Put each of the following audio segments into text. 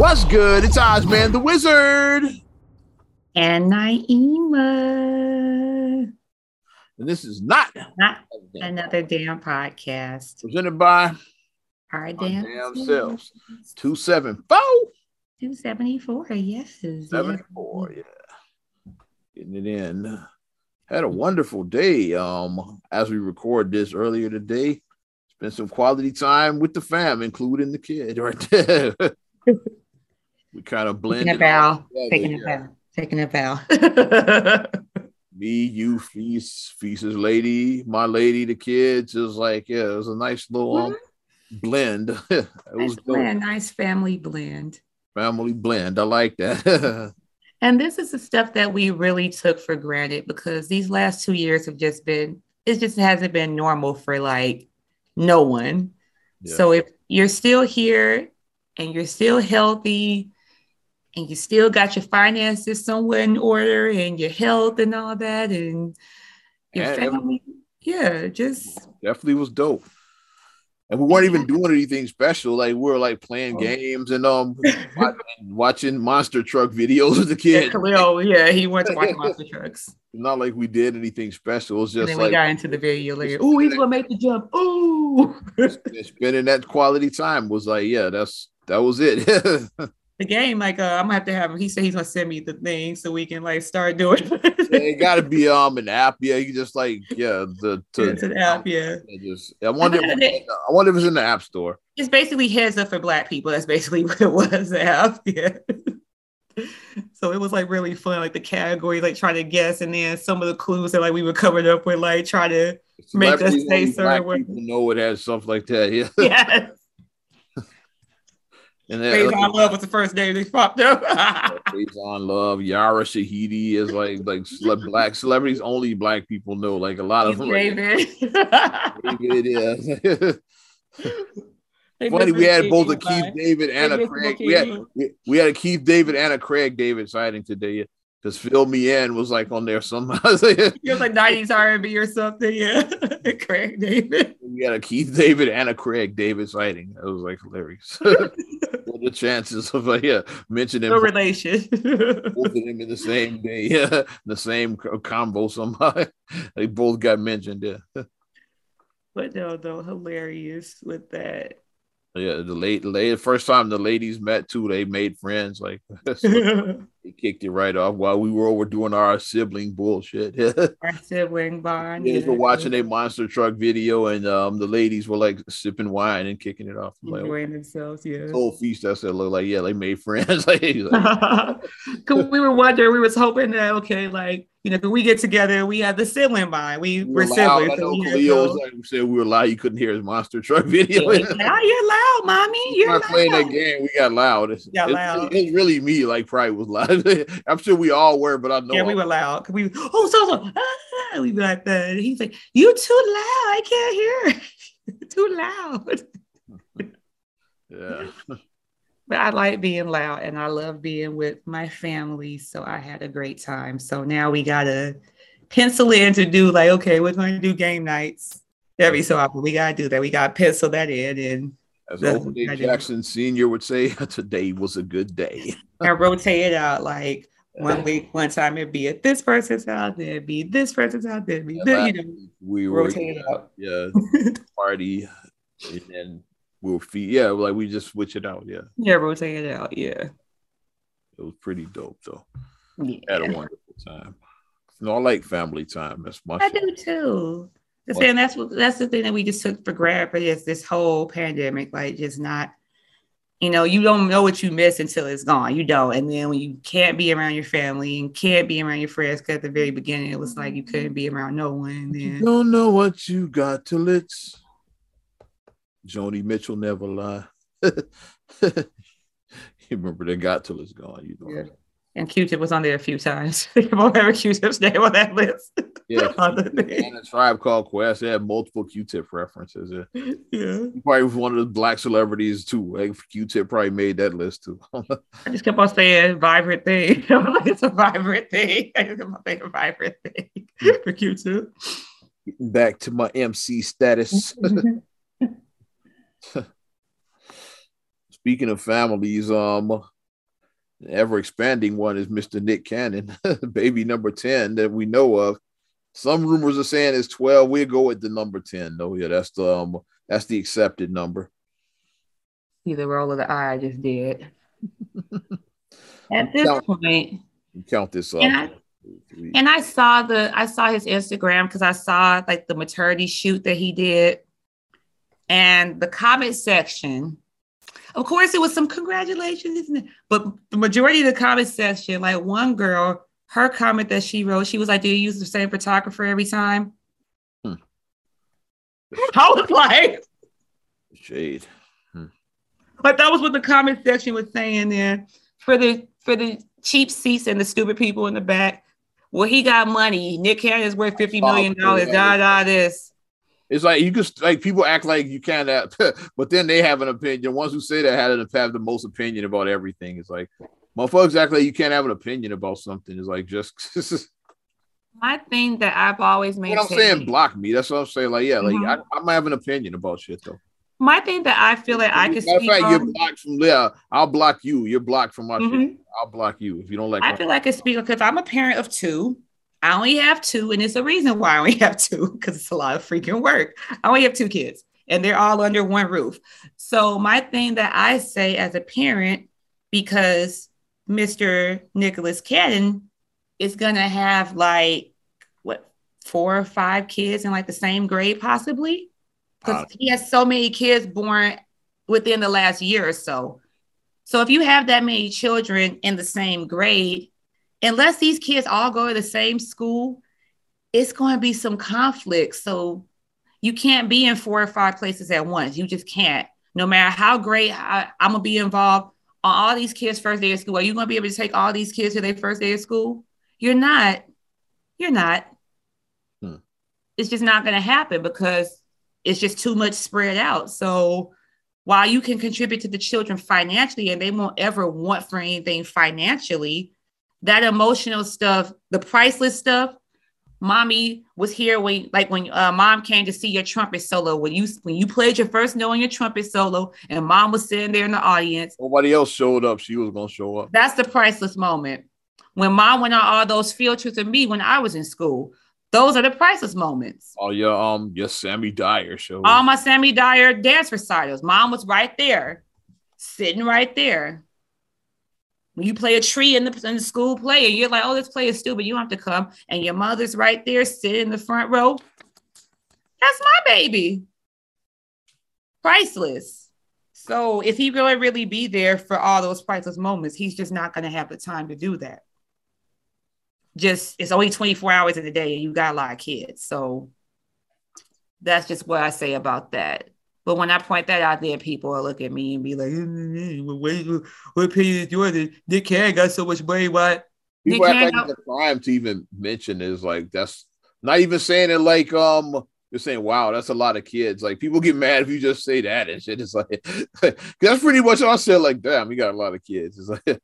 What's good? It's Ozman the Wizard. And Naima. And this is not, not another damn podcast. Presented by our damn, damn selves. 274. 274, yes. 74, yeah. Getting it in. Had a wonderful day. Um, as we record this earlier today, spent some quality time with the fam, including the kid right there. we kind of blend. Taking a bow. Taking yeah. a bow. Taking a bow. Me, you, Feast, Feast's lady, my lady, the kids. It was like, yeah, it was a nice little um, blend. it nice was blend, nice family blend. Family blend. I like that. and this is the stuff that we really took for granted because these last two years have just been, it just hasn't been normal for like no one. Yeah. So if you're still here and you're still healthy and you still got your finances somewhere in order and your health and all that and your and family, yeah, just definitely was dope. And we weren't even doing anything special. Like we were like playing oh. games and um watching monster truck videos with the kid. Yeah, Khalil, yeah, he went to watch monster trucks. Not like we did anything special. It was just and then like we got into the video later. Oh, he's gonna make the jump. Oh, spending that quality time was like, yeah, that's that was it. The game, like uh, I'm gonna have to have him. He said he's gonna send me the thing so we can like start doing. it gotta be um an app. Yeah, you just like yeah the to, it's an app. Yeah, just I wonder. If, I wonder if it's in the app store. It's basically heads up for Black people. That's basically what it was. The app. Yeah. so it was like really fun, like the category, like trying to guess, and then some of the clues that like we were covered up with, like trying to make us say certain. People know it has stuff like that. Yeah. Yes. And then, Faizon like, Love was the first name they popped up. Faizon Love, Yara Shahidi is like like cele- black celebrities only black people know. Like a lot of them. David. Like, David, yeah. Funny, we had both a Keith David and a Craig. We had, we, we had a Keith David and a Craig David sighting today. Because Fill Me In was like on there somehow. it was like 90s R&B or something. Yeah. Craig David. We had a Keith David and a Craig David sighting. That was like hilarious. what the chances of uh, yeah, mentioning no relation? both of them in the same day. Yeah. The same combo somehow. they both got mentioned. Yeah. But no, no, hilarious with that. Yeah, the late, late first time the ladies met too, they made friends. Like they kicked it right off while we were over doing our sibling bullshit. our sibling bond. Yeah, were watching a monster truck video, and um, the ladies were like sipping wine and kicking it off. Like, Enjoying themselves, yeah. Whole feast, I said, look like yeah, they made friends. like, we were wondering, we was hoping that okay, like you know, we get together, we have the sibling bond. We, we were siblings. So we Khalil like we said we were loud. You couldn't hear his monster truck video. Yeah, oh, you're loud, mommy. You're loud. playing that game. We got loud. It's, got loud. It's, really me. Like probably was loud. I'm sure we all were, but I know. Yeah, we were loud. We oh so so. Ah, we be like that. He's like, you too loud. I can't hear. too loud. yeah but I like being loud and I love being with my family. So I had a great time. So now we got to pencil in to do like, okay, we're going to do game nights every so often. We got to do that. We got to pencil that in. And as Old Jackson Sr. would say, today was a good day. I rotate it out like one week, one time it'd be at this person's house, then it'd be this person's house, then it'd be this, you know, we rotate it out. Yeah, party, and then we'll feed. Yeah, like we just switch it out. Yeah. Yeah, rotate it out. Yeah. It was pretty dope though. Yeah. Had a wonderful time. No, I like family time. That's my. I do too. And that's what that's the thing that we just took for granted is this whole pandemic, like just not, you know, you don't know what you miss until it's gone. You don't. And then when you can't be around your family and can't be around your friends, because at the very beginning it was like you couldn't be around no one. Then you don't know what you got till it's Joni Mitchell never lie. you remember they got till it's gone, you know. Yeah. And Q-Tip was on there a few times. won't have Q-Tip's name on that list. Yeah, and a tribe called Quest. They had multiple Q-Tip references. Yeah, yeah. Probably was one of the black celebrities too. Like Q-Tip probably made that list too. I just kept on saying vibrant thing. I'm like it's a vibrant thing. I just kept on saying vibrant thing for Q-Tip. Getting back to my MC status. Speaking of families, um, ever expanding one is Mr. Nick Cannon, baby number 10 that we know of. Some rumors are saying it's 12. We'll go with the number 10, though. Yeah, that's the um, that's the accepted number. See the roll of the eye I just did. At this count, point, count this up. And I, and I saw the I saw his Instagram because I saw like the maternity shoot that he did, and the comment section of course, it was some congratulations, isn't it? But the majority of the comment section, like one girl, her comment that she wrote, she was like, "Do you use the same photographer every time?" Hmm. I was like, "Shade." Hmm. But that was what the comment section was saying there for the for the cheap seats and the stupid people in the back. Well, he got money. Nick Cannon's worth fifty million dollars. Da da this. It's like you just like people act like you can't have, but then they have an opinion. The ones who say that had to have the most opinion about everything. It's like, motherfuckers act like you can't have an opinion about something. It's like just. My thing that I've always made. What I'm saying, block me. That's what I'm saying. Like, yeah, like mm-hmm. I, I might have an opinion about shit though. My thing that I feel like I can speak fact, on, you're blocked from yeah. I'll block you. You're blocked from my mm-hmm. shit. I'll block you if you don't like. I feel like I speak because I'm a parent of two. I only have two, and it's a reason why I only have two because it's a lot of freaking work. I only have two kids, and they're all under one roof. So, my thing that I say as a parent, because Mr. Nicholas Cannon is going to have like what four or five kids in like the same grade, possibly, because he has so many kids born within the last year or so. So, if you have that many children in the same grade, unless these kids all go to the same school, it's going to be some conflict. So you can't be in four or five places at once. You just can't. No matter how great I, am gonna be involved on all these kids' first day of school. Are you gonna be able to take all these kids to their first day of school? You're not. You're not. Hmm. It's just not gonna happen because it's just too much spread out. So while you can contribute to the children financially and they won't ever want for anything financially, that emotional stuff, the priceless stuff. Mommy was here when, like, when uh, mom came to see your trumpet solo. When you when you played your first note on your trumpet solo, and mom was sitting there in the audience. Nobody else showed up. She was gonna show up. That's the priceless moment. When mom went on all those field trips with me when I was in school. Those are the priceless moments. Oh, your um, your Sammy Dyer show. All my Sammy Dyer dance recitals. Mom was right there, sitting right there. When you play a tree in the, in the school play and you're like, oh, this play is stupid, you don't have to come. And your mother's right there, sitting in the front row. That's my baby. Priceless. So if he really, really be there for all those priceless moments, he's just not going to have the time to do that. Just it's only 24 hours in a day and you got a lot of kids. So that's just what I say about that. But when I point that out there, people will look at me and be like, what, what opinion is yours? Nick Cannon got so much money. Why? People Nick act like the crime to even mention is like, that's not even saying it like, um, you're saying, wow, that's a lot of kids. Like people get mad if you just say that and shit. It's like, that's pretty much all I said. Like, damn, you got a lot of kids. It's like,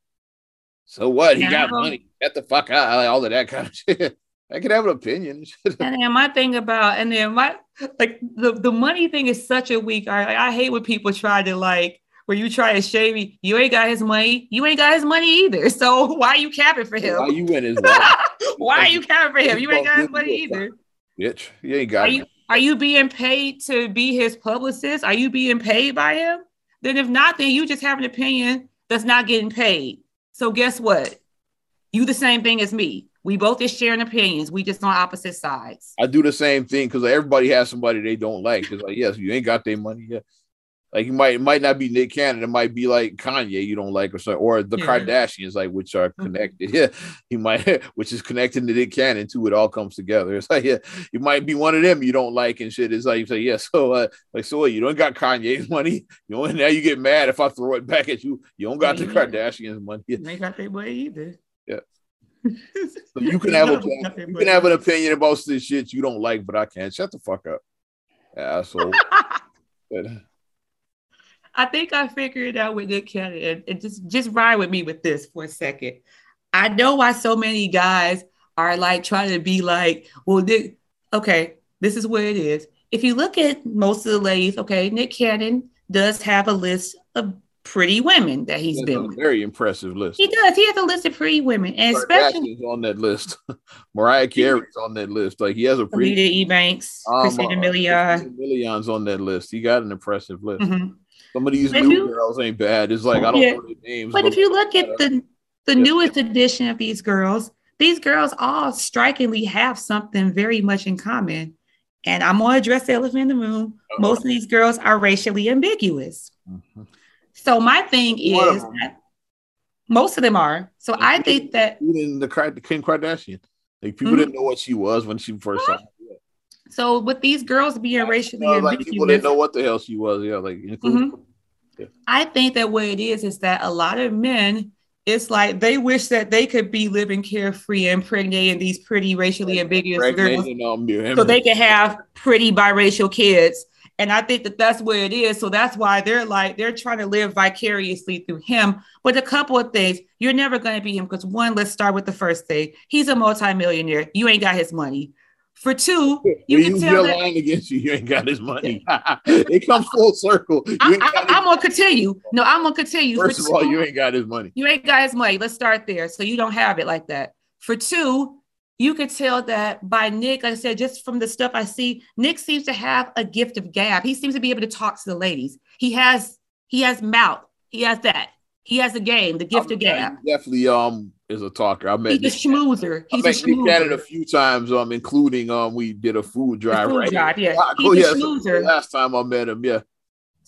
so what? He got money. Get the fuck out. Like, all of that kind of shit. I can have an opinion. and then my thing about, and then my like the, the money thing is such a weak. I I hate when people try to like where you try to shave me. You ain't got his money. You ain't got his money either. So why are you capping for him? Why you in his Why are you capping for him? You ain't got his money either. Bitch, you ain't got. Are you are you being paid to be his publicist? Are you being paid by him? Then if not, then you just have an opinion that's not getting paid. So guess what? You the same thing as me. We both is sharing opinions. We just on opposite sides. I do the same thing because everybody has somebody they don't like. It's like, yes, you ain't got their money yet. Like you might it might not be Nick Cannon, it might be like Kanye you don't like or something, or the yeah. Kardashians, like which are mm-hmm. connected. Yeah, you might which is connected to Nick Cannon too. It all comes together. It's like yeah, you might be one of them you don't like and shit. It's like you say, yeah, so uh, like so you don't got Kanye's money. You know, now you get mad if I throw it back at you. You don't got the Kardashians money. They got their money either. Yeah. So you can have a you can have an opinion about this shit you don't like, but I can't. Shut the fuck up, asshole. Uh, I think I figured it out with Nick Cannon. And, and just just ride with me with this for a second. I know why so many guys are like trying to be like, well, Nick, okay, this is what it is. If you look at most of the ladies, okay, Nick Cannon does have a list of pretty women that he's That's been a with. very impressive list. He does. He has a list of pretty women, and especially on that list. Mariah Carey's on that list. Like he has a pretty Selita Ebanks, um, Christina uh, Milian. Milian's on that list. He got an impressive list. Mhm. Some of these But new you- girls ain't bad. It's like I don't Yeah. know their names. But if you look at the the Yeah. newest edition of these girls, these girls all strikingly have something very much in common. And I'm gonna address the elephant in the room. Uh-oh. Most of these girls are racially ambiguous. Mhm. So my thing of is that most of them are. So I think that even the Kim Kardashian, like people Mhm. didn't know what she was when she first started. so with these girls being racially Uh, like people didn't know what the hell she was. Yeah, like including I think that what it is is that a lot of men, it's like they wish that they could be living carefree and impregnating these pretty racially ambiguous girls and, so they can have pretty biracial kids. And I think that that's where it is. So that's why they're like, they're trying to live vicariously through him. But a couple of things, you're never going to be him because one, let's start with the first thing. He's a multimillionaire. You ain't got his money. For two, you When can use tell that. line against you, you ain't got his money. it comes full circle. You I, am gonna continue. No, I'm gonna continue. first For of all, you ain't got his money. You ain't got his money. Let's start there. So you don't have it like that. For two, you could tell that by Nick, like I said, just from the stuff I see, Nick seems to have a gift of gab. He seems to be able to talk to the ladies. He has he has mouth. He has that. He has a game, the gift of gab. He definitely um is a talker. I met He's a Nick- schmoozer. I He's a met Nick Cannon a few times, um, including um, we did a food drive, food right? drive, yeah. Chicago. He's a Yeah, schmoozer. Last time I met him, yeah.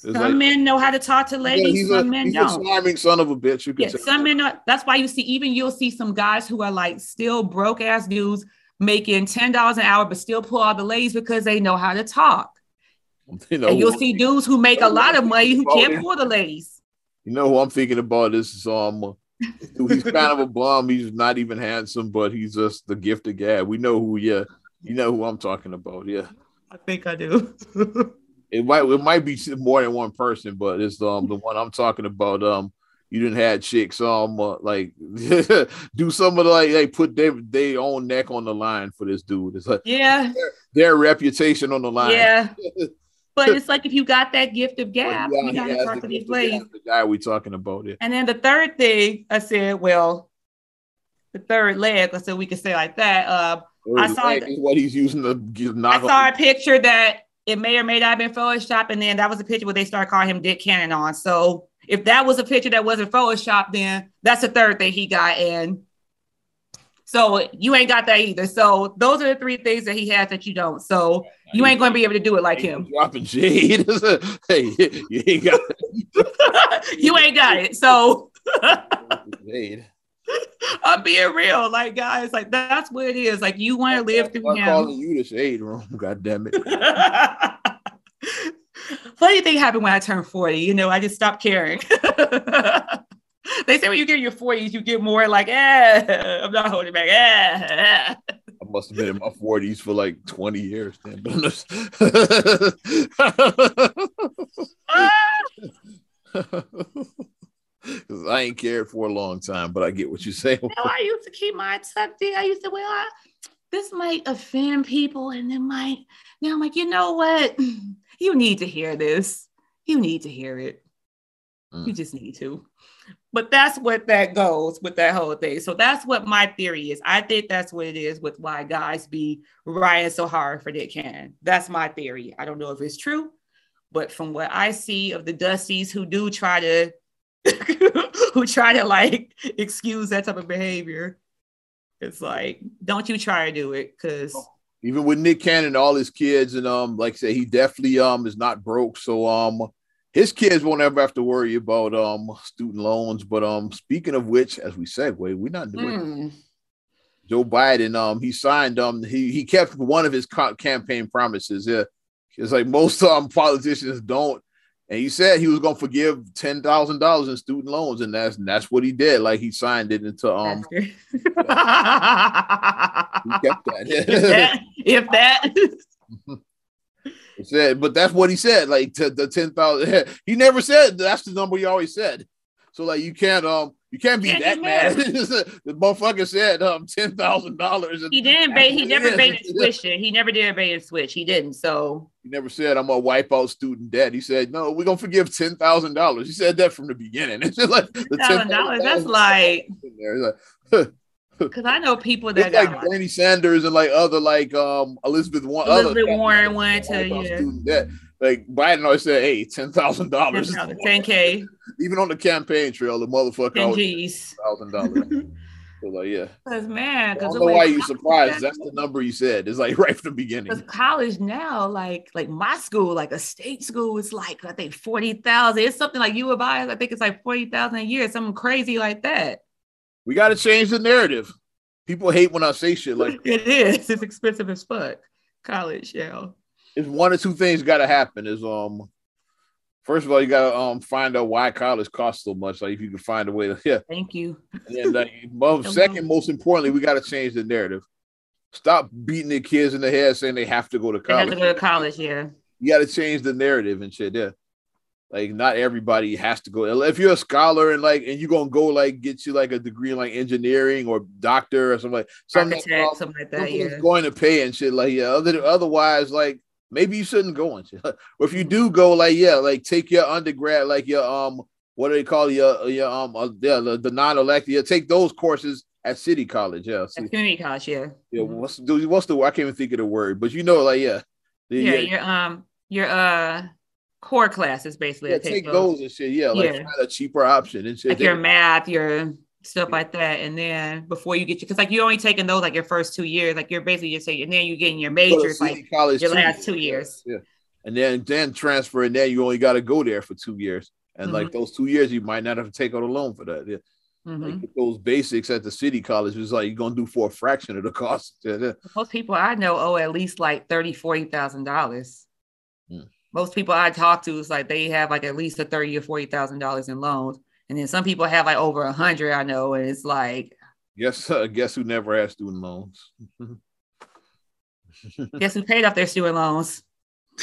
It's Some like- men know how to talk to ladies. he's some a, men he's a don't. charming son of a bitch. You can Yeah, tell. some men are. That's why you see, even you'll see some guys who are like still broke ass dudes making ten dollars an hour, but still pull all the ladies because they know how to talk. you know, and you'll see dudes who make a lot of money who can't pull the ladies. you know who I'm thinking about. This is um, he's kind of a bum. He's not even handsome, but he's just the gift of gab. We know who. Yeah, you know who I'm talking about. Yeah, I think I do. it might it might be more than one person, but it's um the one I'm talking about. Um, you didn't have chicks um uh, like do some of the like they put their their own neck on the line for this dude. It's like yeah, their reputation on the line. yeah. But it's like if you got that gift of gab, yeah, you gotta talk the to these ladies. The guy we talking about it. And then the third thing I said, well, the third leg, I said we could say like that. Uh, I saw it. what he's using to get- knock I saw a picture that it may or may not have been Photoshop, and then that was a picture where they started calling him Dick Cannon on. So if that was a picture that wasn't Photoshop, then that's the third thing he got. And so you ain't got that either. So those are the three things that he has that you don't. So you ain't going to be able to do it like him. dropping shade. hey, you ain't got it. you ain't got it. So. I'm being real, like guys, like that's what it is. Like you want to live through I'm him. calling you the shade room. God damn it. Funny thing happened when I turned 40. You know, I just stopped caring. they say when you get in your 40s, you get more like, eh, I'm not holding back. Eh. I must have been in my 40s for like 20 years. Then. But I'm Cause I ain't cared for a long time, but I get what you're saying. No, I used to keep mine tucked in. I used to, well, I, this might offend people, and it might. Now I'm like, you know what? You need to hear this. You need to hear it. You Mm. just need to. But that's what that goes with that whole thing. So that's what my theory is. I think that's what it is with why guys be riding so hard for Dick Cannon. That's my theory. I don't know if it's true, but from what I see of the Dusties who do try to who try to like excuse that type of behavior, it's like, don't you try to do it because Even with Nick Cannon, and all his kids, and um, like I said, he definitely um is not broke. So um his kids won't ever have to worry about um student loans. But um speaking of which, as we segue, we're not doing mm, Joe Biden, um, he signed, um, he he kept one of his co- campaign promises. Yeah, it's like most um politicians don't, and he said he was gonna forgive ten thousand dollars in student loans, and that's and that's what he did. Like he signed it into um, he kept that. if that, if that said, but that's what he said. Like to the ten thousand, he never said that's the number he always said. So like you can't um You can't be that mad. the motherfucker said um ten thousand dollars. He didn't bait. He never bait and switch it. He never did a bait and switch. He didn't. So he never said I'm gonna wipe out student debt. He said no, we're gonna forgive ten thousand dollars. He said that from the beginning. It's just like the ten thousand dollars. That's like. Because I know people that like Bernie Sanders and like other like um Elizabeth Warren. Elizabeth Warren went to yeah. Student debt like Biden always said, "Hey, ten thousand dollars, ten k." Even on the campaign trail, the motherfucker thousand dollars. So like, yeah, because man, I don't know why you surprised. That's the number you said. It's like right from the beginning. Because college now, like like my school, like a state school, is like I think forty thousand. It's something like U of I. I think it's like forty thousand a year, something crazy like that. We got to change the narrative. People hate when I say shit like it is. It's expensive as fuck. College, yeah it's one or two things got to happen. Is um, first of all, you got to um find out why college costs so much. Like if you can find a way to yeah. Thank you. And most, second, most importantly, we got to change the narrative. Stop beating the kids in the head saying they have to go to college. They have to go to college, yeah. You got to change the narrative and shit. Yeah. Like not everybody has to go. If you're a scholar and like and you're gonna go like get you like a degree in like engineering or doctor or something like something, Architect, something like that, yeah. going to pay and shit like yeah. Other, otherwise, like maybe you shouldn't go and or if you do go, like yeah, like take your undergrad, like your um, what do they call your your um, uh, yeah, the, the non-elective, yeah, take those courses at City College, yeah, community college, yeah. Yeah, mm-hmm. what's the what's the I can't even think of the word, but you know, like yeah, the, yeah, yeah, your um, your uh core classes basically. Yeah, take, take those. those. and shit. Yeah, like yeah. a cheaper option and shit. Like your math, your stuff like that. And then before you get you, because like you're only taking those like your first two years, like you're basically just saying, and then you're getting your majors like college your last two years. Yeah. And then then transfer, and then you only got to go there for two years. And mm-hmm. like those two years, you might not have to take out a loan for that. Yeah. Mm-hmm. Like those basics at the city college is like you're gonna do for a fraction of the cost. Yeah. Most people I know owe at least like thirty, forty thousand dollars. Hmm. Most people I talk to is like they have like at least a thirty or forty thousand dollars in loans. And then some people have like over a hundred, I know, and it's like Guess uh, guess who never had student loans? guess who paid off their student loans?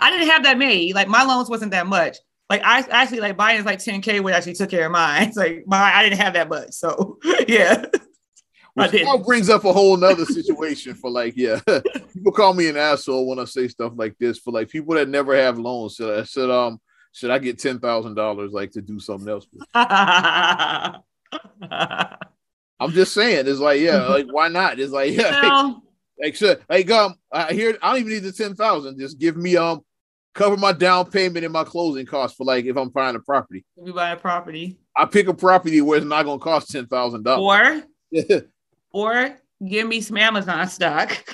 I didn't have that many. Like my loans wasn't that much. Like I actually like Biden's like 10K what actually took care of mine. It's like my I didn't have that much. So yeah. Which now brings up a whole nother situation for like, yeah, people call me an asshole when I say stuff like this. For like people that never have loans, so I said, um, should I get ten thousand dollars like to do something else? I'm just saying, it's like, yeah, like why not? It's like, yeah, like, like shit, like um, I hear I don't even need the ten thousand. Just give me um, cover my down payment and my closing costs for like if I'm buying a property. If you buy a property, I pick a property where it's not gonna cost ten thousand dollars. Or, or give me some Amazon stock.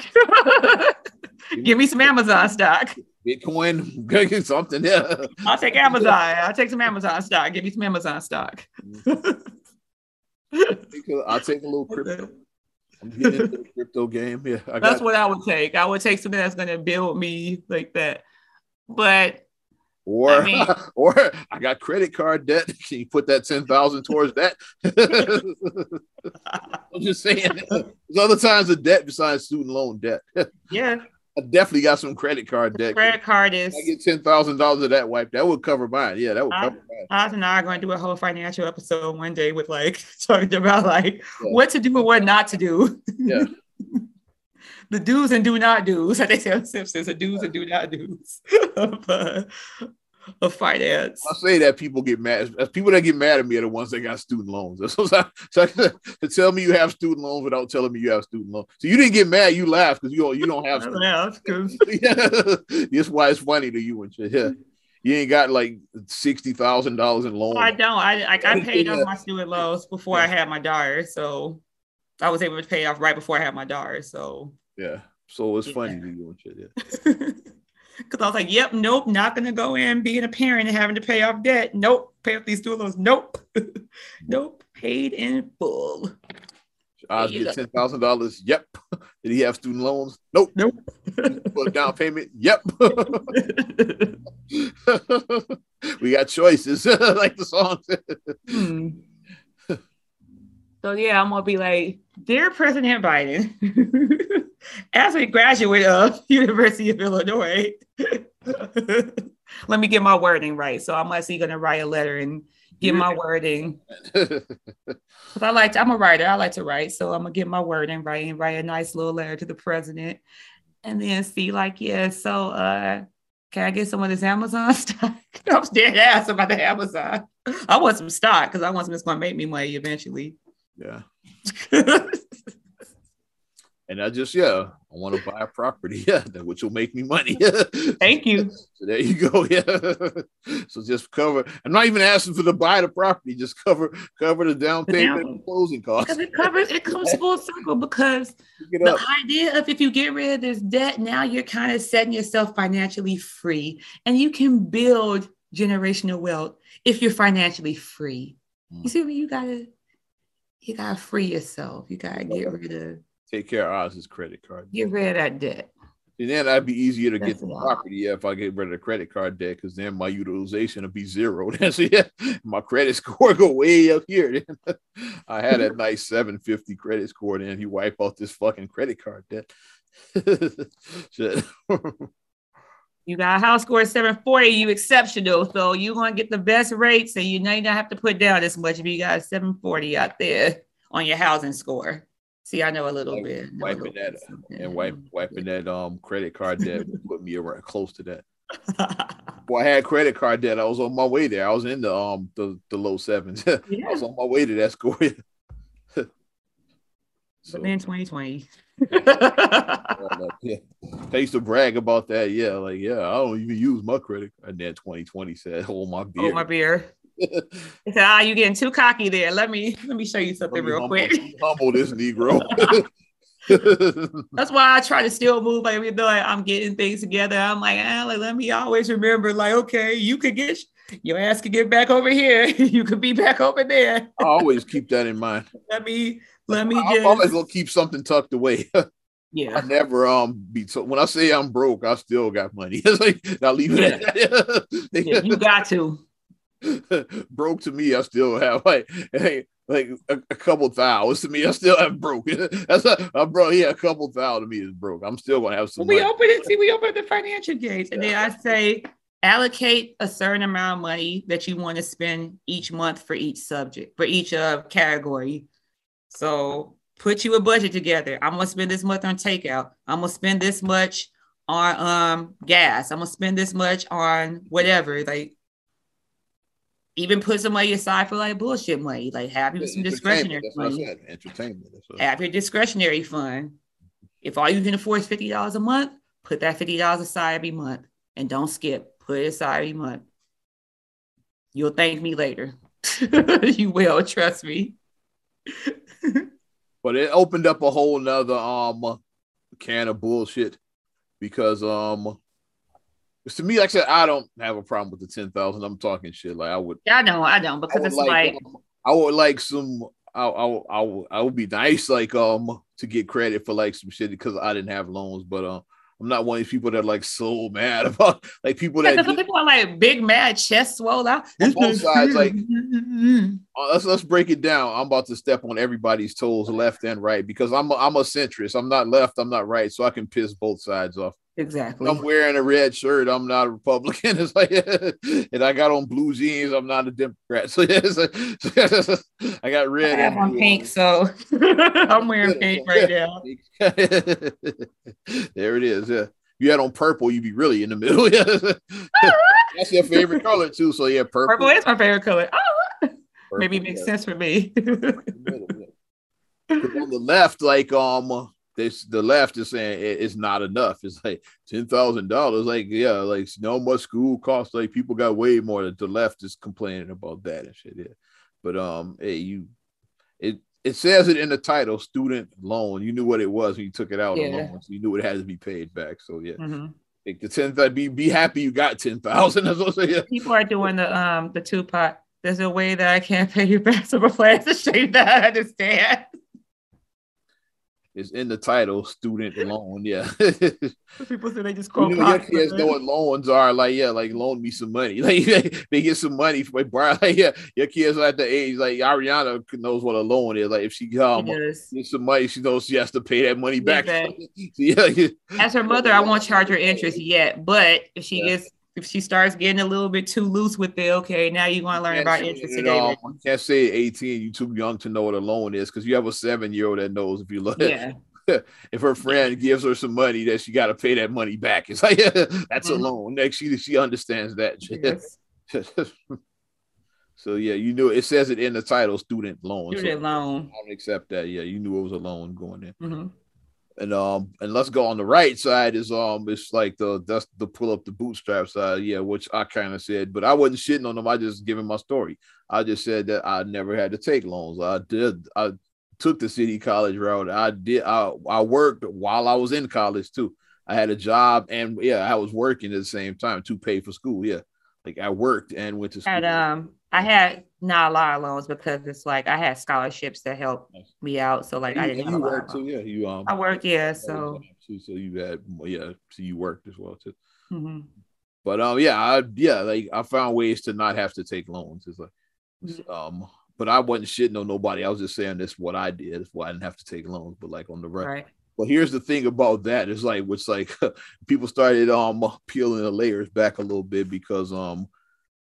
give me some Amazon stock. Bitcoin, something. Yeah. I'll take Amazon. I'll take some Amazon stock. Give me some Amazon stock. I'll take a little crypto. I'm getting into the crypto game. Yeah, I that's what I would take. I would take something that's going to build me like that. But or I mean, or I got credit card debt. Can you put that ten thousand towards that? I'm just saying. There's other times of debt besides student loan debt. yeah. I definitely got some credit card debt. Credit card is. I get ten thousand dollars of that wipe. That would cover mine. Yeah, that would I, cover mine. Oz and I are going to do a whole financial episode one day with like talking about like yeah. what to do and what not to do. Yeah. the do's and do not do's. They say on Simpsons, the do's and do not do's of, uh, of finance. I say that people get mad. People that get mad at me are the ones that got student loans. So, so, so to tell me you have student loans without telling me you have student loans. So you didn't get mad. You laughed because you don't, you don't have. I laughed because yeah, that's why it's funny to you and shit. Yeah. You ain't got like sixty thousand dollars in loans. I don't. I like I paid off my student loans before I had my daughter, so I was able to pay off right before I had my daughter. So yeah, so it's yeah. funny to you and shit. Yeah. Because I was like, yep, nope, not gonna go in being a parent and having to pay off debt. Nope, pay off these student loans. Nope, nope, paid in full. I get ten thousand dollars. Yep. Did he have student loans? Nope. Nope. For a down payment? Yep. we got choices, like the song. hmm. So yeah, I'm gonna be like, dear President Biden, as a graduate of University of Illinois, let me get my wording right. So I'm actually gonna write a letter and get my wording. Because I like to, I'm a writer. I like to write. So I'm gonna get my wording right and write a nice little letter to the president. And then see, like, yeah, so uh can I get some of this Amazon stock? I'm dead ass about the Amazon. I want some stock because I want something that's gonna make me money eventually. Yeah. and I just yeah, I want to buy a property, yeah, which will make me money. Thank you. So there you go. Yeah. so just cover. I'm not even asking for the buy the property. Just cover cover the down payment and closing costs. Because it covers it comes full circle because the up. idea of if you get rid of this debt, now you're kind of setting yourself financially free, and you can build generational wealth if you're financially free. Mm. You see what you gotta you gotta free yourself. You gotta get rid of take care of Oz's credit card. Get rid of that debt. And then that'd be easier to That's get the property yeah, if I get rid of the credit card debt, because then my utilization will be zero. so yeah, my credit score go way up here. I had a nice 750 credit score, and then you wipe out this fucking credit card debt. You got a house score 740, you exceptional. So you're gonna get the best rates, and you may not have to put down as much if you got 740 out there on your housing score. See, I know a little bit. Wiping little that bit. and wipe, wiping that um credit card debt put me around close to that. well, I had credit card debt. I was on my way there. I was in the um the, the low sevens. Yeah. I was on my way to that score. so, but then 2020. yeah. I used to brag about that. Yeah, like yeah, I don't even use my credit. And then 2020 said, "Hold my beer." Hold my beer said, ah, you getting too cocky there. Let me let me show you something real humble, quick. Humble this Negro. That's why I try to still move like even though like, I'm getting things together. I'm like, ah, like, let me always remember, like, okay, you could get your ass could get back over here. you could be back over there. I always keep that in mind. Let me let me I'm just always gonna keep something tucked away. Yeah. I never um be so when I say I'm broke, I still got money. it's like I'll leave it yeah. at that. yeah, you got to. broke to me, I still have like hey, like a, a couple thousand to me. I still have broke. That's not, uh, bro. Yeah, a couple thousand to me is broke. I'm still gonna have some. we open it. See, we open the financial gates, and then I say allocate a certain amount of money that you want to spend each month for each subject, for each uh, category. So put you a budget together. I'm gonna spend this much on takeout. I'm gonna spend this much on um gas. I'm gonna spend this much on whatever. Like even put some money aside for like bullshit money. Like have you some discretionary money. Entertainment. Have your discretionary fund. If all you can afford is fifty dollars a month, put that fifty dollars aside every month, and don't skip. Put it aside every month. You'll thank me later. you will. Trust me. but it opened up a whole nother um can of bullshit because um to me, like I said, I don't have a problem with the ten thousand. I'm talking shit. Like I would. Yeah, I know, I don't because it's like, like um, I would like some. I I I would, I would be nice like um to get credit for like some shit because I didn't have loans, but um. I'm not one of these people that are like so mad about like people yeah, that people are like big mad chest swelled out. both sides, like uh, let's let's break it down. I'm about to step on everybody's toes, left and right, because I'm a, I'm a centrist. I'm not left. I'm not right, so I can piss both sides off. Exactly. I'm wearing a red shirt. I'm not a Republican. It's like, and I got on blue jeans. I'm not a Democrat. So, yeah, I got red. I have on pink, so I'm wearing pink right now. there it is. Yeah. You had on purple, you'd be really in the middle. That's your favorite color too. So yeah, purple. Purple is my favorite color. Oh, purple, maybe it makes yeah. sense for me. on the left, like um this the left is saying it's not enough. It's like ten thousand dollars. Like yeah, like know much school costs. Like people got way more. The left is complaining about that and shit. Yeah, but um, hey, you it it says it in the title, student loan. You knew what it was when you took it out yeah. loan, so you knew it had to be paid back. So yeah. Mm-hmm. Like the ten that be be happy you got ten thousand. Yeah. People are doing the um the two pot. There's a way that I can't pay you back. So before I to show that I understand. It's in the title, student loan. Yeah. People say they just call you know, your kids know what loans are. Like, yeah, like loan me some money. Like they get some money for borrow. Like, yeah, your kids are at the age like Ariana knows what a loan is. Like if she um get some money, she knows she has to pay that money back. yeah, yeah. As her mother, I won't charge her interest yet, but if she yeah. gets if she starts getting a little bit too loose with it, okay, now you're going to learn about interest know, You can't say 18, you're too young to know what a loan is because you have a seven year old that knows if you look. Yeah. if her friend gives her some money, that she got to pay that money back. It's like that's mm-hmm. a loan. Next, she she understands that. Yes. so yeah, you knew it says it in the title, student loan. Student so loan. I don't accept that. Yeah, you knew it was a loan going in. Mm-hmm. And um, and let's go on the right side is um, it's like the that's the pull up the bootstrap side, yeah, which I kind of said, but I wasn't shitting on them. I just giving my story. I just said that I never had to take loans. I did. I took the city college route. I did. I I worked while I was in college too. I had a job and yeah, I was working at the same time to pay for school. Yeah, like I worked and went to school. And um, I had not a lot of loans because it's like I had scholarships that helped me out. So like you, I didn't. You worked too, yeah. You um. I worked, yeah. So. So you had, yeah. So you worked as well too. Mm-hmm. But um, yeah, I yeah, like I found ways to not have to take loans. It's like, mm-hmm. um, but I wasn't shitting on nobody. I was just saying this what I did. That's why I didn't have to take loans. But like on the right. right. But here's the thing about that is like, which like people started um peeling the layers back a little bit because um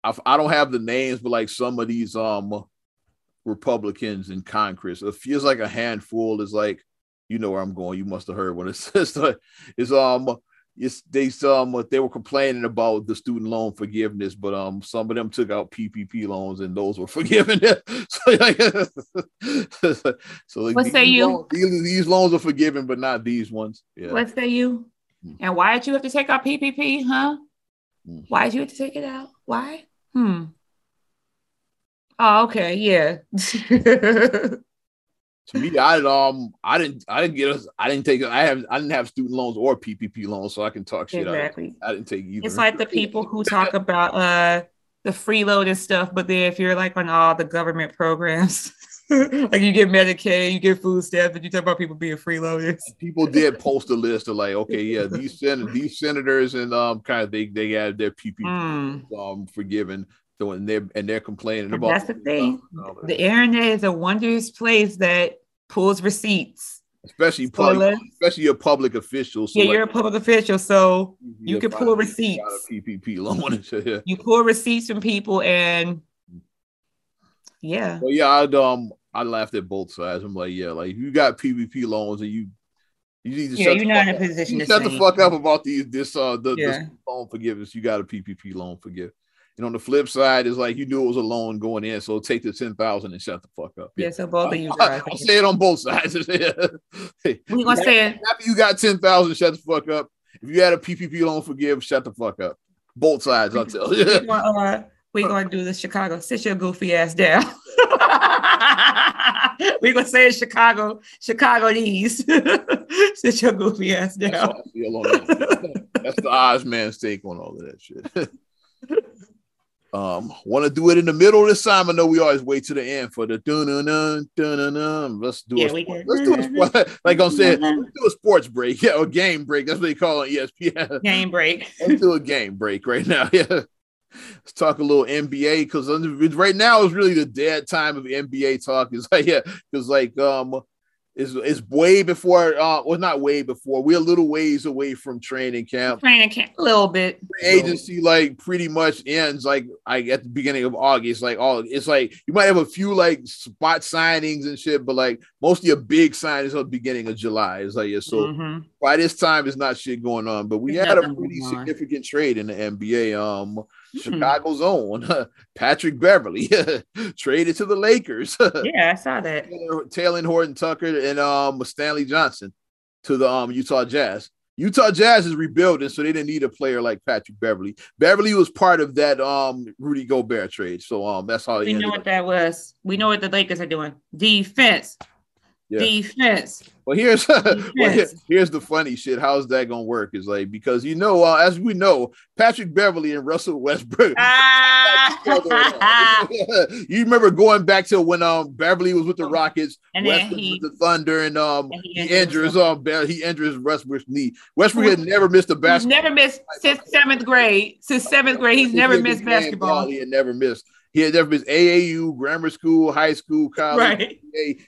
I, I don't have the names, but like some of these um Republicans in Congress, it feels like a handful is like, you know where I'm going. You must have heard when it says it's um it's they um they were complaining about the student loan forgiveness, but um some of them took out PPP loans and those were forgiven. so, like, so like, what say you? Loans, these, these, loans are forgiven, but not these ones. Yeah. What say you? Hmm. And why did you have to take out PPP? Huh? Hmm. Why did you have to take it out? Why? Hmm. Oh, okay, yeah. to me, I um, I didn't, I didn't get us, I didn't take, I have, I didn't have student loans or PPP loans, so I can talk shit. Exactly. I, I didn't take either. It's like the people who talk about uh the freeload and stuff, but then if you're like on all the government programs, like you get Medicaid, you get food stamps, and you talk about people being freeloaders. People did post a list of like, okay, yeah, these sen- these senators and um kind of they they have their PPP mm. um forgiven. So and they're and they're complaining and about that's the thing. The internet is a wondrous place that pulls receipts. Especially public, especially a public official. So yeah, like, you're a public official, so you can pull receipts. PPP loan. you pull receipts from people, and yeah. Well, yeah, I'd um I laughed at both sides. I'm like, yeah, like you got PPP loans and you you need to yeah, you're not in a position to shut the fuck up about these this uh the yeah. this loan forgiveness. You got a PPP loan forgive. And on the flip side, is like you knew it was a loan going in, so take the ten thousand and shut the fuck up. Yeah, yeah so both of you. I, will say it on both sides. hey, we gonna say it after you got ten thousand, shut the fuck up. If you had a PPP loan forgive, shut the fuck up. Both sides, I'll tell you. We're gonna do the Chicago. Sit your goofy ass down. We're gonna say in Chicago, Chicago knees. Sit your goofy ass down. That's, the Oz man's take on all of that shit. Um, want to do it in the middle this time? I know we always wait to the end for the dun dun dun dun dun. Let's do yeah, a let's do a sport. like I'm saying, let's do a sports break, yeah, or game break. That's what they call it, ESPN. Game break. let's do a game break right now. Yeah. Let's talk a little NBA because right now is really the dead time of NBA talk. Is like yeah, because like um is is way before uh well not way before we're a little ways away from training camp training camp a little bit agency like pretty much ends like like at the beginning of august like all it's like you might have a few like spot signings and shit but like most of your big signings are the beginning of july it's like yeah so mm-hmm. by this time it's not shit going on but we had a pretty significant trade in the nba um Mm-hmm. Chicago's own Patrick Beverley traded to the Lakers. yeah, I saw that. Talen Horton Tucker and um Stanley Johnson to the um Utah Jazz. Utah Jazz is rebuilding, so they didn't need a player like Patrick Beverley. Beverley was part of that um Rudy Gobert trade, so um that's how we know what up. that was. We know what the Lakers are doing. Defense. Yeah. Defense. Well, here's well, here, here's the funny shit. How's that gonna work? Is like because you know, uh, as we know, Patrick Beverley and Russell Westbrook. Ah. you remember going back to when um Beverley was with the Rockets, and Westbrook he, with the Thunder, and um and he, he injured his um he injured his Westbrook's knee. Westbrook had never missed a basketball. He's never missed since seventh grade. Since seventh grade, he's never missed basketball. He had never missed. He had never missed AAU, grammar school, high school, college. Right.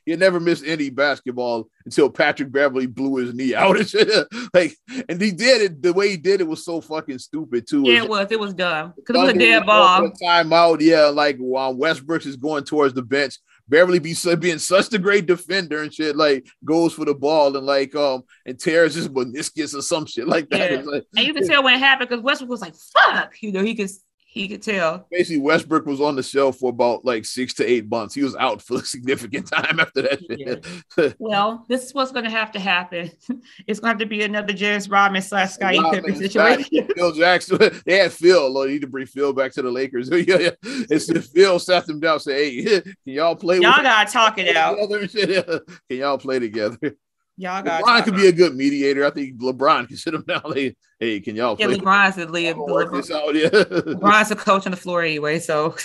He had never missed any basketball until Patrick Beverley blew his knee out. like, and he did it the way he did it was so fucking stupid too. Yeah, it was. It was dumb because it was a dead ball. Timeout. Yeah, like while Westbrooks is going towards the bench, Beverley be being such a great defender and shit, like goes for the ball and like um and tears his meniscus or some shit like that. Yeah. Like, and you can tell when it happened because Westbrook was like, "Fuck," you know, he could he could tell. Basically, Westbrook was on the shelf for about like six to eight months. He was out for a significant time after that. Yeah. well, this is what's going to have to happen. It's going to have to be another James Rodman slash Scottie Pippen situation. Phil Jackson. They had Phil. Lord, need to bring Phil back to the Lakers. yeah, yeah. It's the Phil sat them down. Say, hey, can y'all play? Y'all gotta talk it out. Can y'all play together? Y'all got LeBron could be a good mediator. I think LeBron can sit him down. Like, hey, can y'all yeah, play? LeBron's the lead. LeBron, out, yeah. LeBron's a coach on the floor anyway. So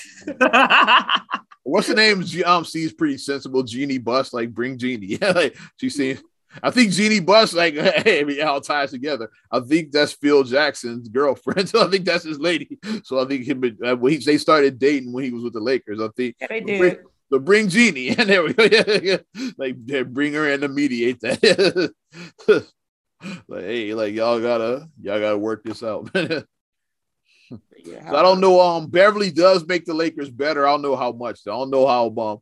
what's the name? Um, she's pretty sensible. Jeanie Buss, like bring Jeanie. Yeah, like she seems. I think Jeanie Buss, like, hey, we all ties together. I think that's Phil Jackson's girlfriend. So I think that's his lady. So I think him, uh, when he, they started dating when he was with the Lakers. I think yeah, they did. But bring Jeanie, and there we go. Yeah, yeah. Like bring her in to mediate that. like, hey, like y'all gotta y'all gotta work this out. yeah, so I don't know. Um, Beverley does make the Lakers better. I don't know how much. I don't know how. Um,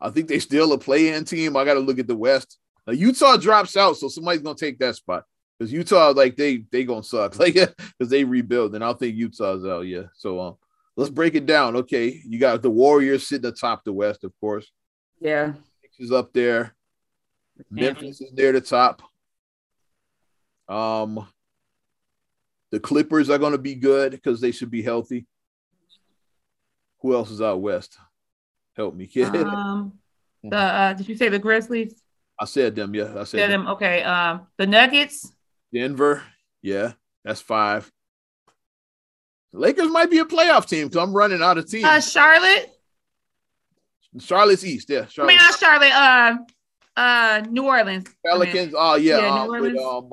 I think they still a play-in team. I got to look at the West. Now, Utah drops out, so somebody's gonna take that spot because Utah, like they they gonna suck, like because they rebuild, and I think Utah's out. Yeah, so um, let's break it down. Okay, you got the Warriors sitting atop the West, of course. Yeah, is up there. Memphis is near the top. Um, the Clippers are going to be good because they should be healthy. Who else is out west? Help me, kid. Um, the uh, did you say the Grizzlies? I said them. Yeah, I said, said them. them. Okay. Um, the Nuggets. Denver. Yeah, that's five. The Lakers might be a playoff team because I'm running out of teams. Uh, Charlotte. Charlotte's East, yeah. Charlotte. I mean, not Charlotte. Uh, uh, New Orleans. Pelicans. Oh yeah. yeah um, with, um,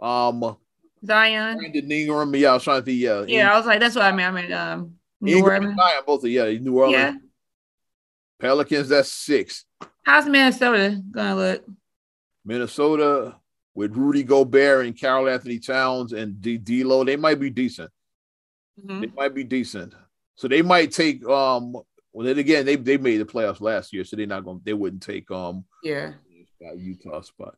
um, Zion. Brandon Ingram. Yeah, I was trying to think. Yeah. Yeah, I was like, that's what I mean. I mean, um, New Ingram Orleans. Zion, both of yeah, New Orleans. Yeah. Pelicans. That's six. How's Minnesota gonna look? Minnesota with Rudy Gobert and Karl-Anthony Towns and D- D'Lo, they might be decent. Mm-hmm. They might be decent. So they might take um well then again they they made the playoffs last year, so they're not gonna they wouldn't take um yeah Utah spot.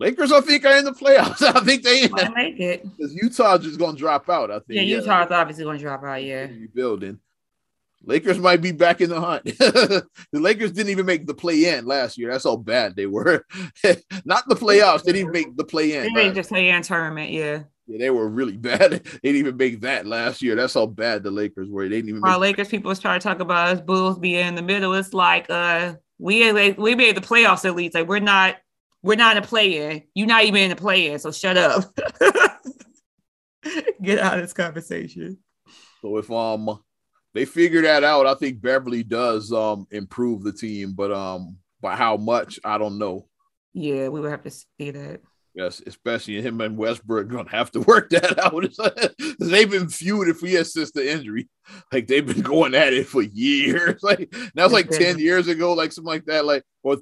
Lakers, I think, are in the playoffs. I think they might make it because Utah just gonna drop out. I think. Yeah, Utah's yeah. obviously gonna drop out. Yeah, rebuilding. Lakers might be back in the hunt. the Lakers didn't even make the play in last year. That's how bad they were. Not the playoffs. They didn't make the play in. They didn't just play in tournament. Yeah. Yeah, they were really bad. They didn't even make that last year. That's how bad the Lakers were. They didn't even. Our Lakers people was trying to talk about us Bulls being in the middle. It's like uh we we made the playoffs at least. Like we're not we're not in a play in. You're not even in a play in. So shut up. Get out of this conversation. So if um they figure that out, I think Beverley does um improve the team, but um by how much I don't know. Yeah, we would have to see that. Yes, especially him and Westbrook gonna have to work that out. they've been feuding for years since the injury. Like they've been going at it for years. Like that was like 10 years ago, like something like that. Like or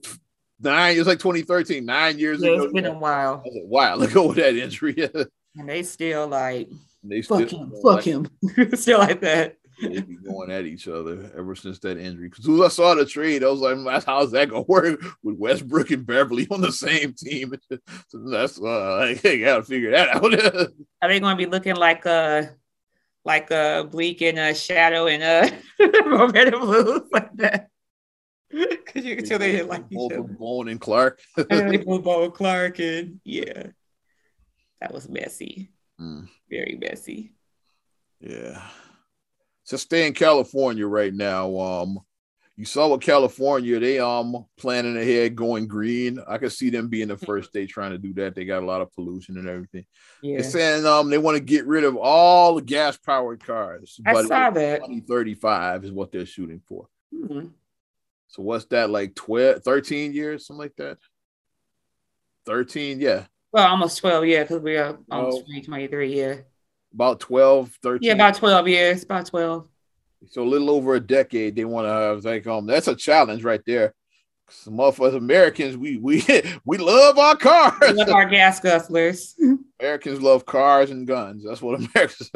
nine, it's like 2013, nine years yeah, ago. It's been a while. That was a while ago with that injury. and they still like they fuck him, fuck like, him. still like that they be going at each other ever since that injury. Because as I saw the trade, I was like, how's that gonna work with Westbrook and Beverley on the same team? so that's uh, like, they gotta figure that out. Are they gonna be looking like uh like uh Bleek and uh shadow and uh red and blue like that? Because you can tell they hit like both of Bone and Clarke. and both Bone Clarke and yeah, that was messy. Mm. Very messy. Yeah to stay in California right now. Um, you saw what California they um planning ahead going green. I could see them being the first state trying to do that. They got a lot of pollution and everything. Yeah. They're saying um they want to get rid of all the gas powered cars. I saw that 2035 is what they're shooting for. Mm-hmm. So what's that like 12, 13 years, something like that? 13, yeah. Well, almost 12, yeah, because we are almost 2023, yeah about 12, 13. Yeah, about 12 years, about 12. So a little over a decade, they want to have like um that's a challenge right there. Some of us Americans, we we we love our cars. We love our gas guzzlers. Americans love cars and guns. That's what Americans.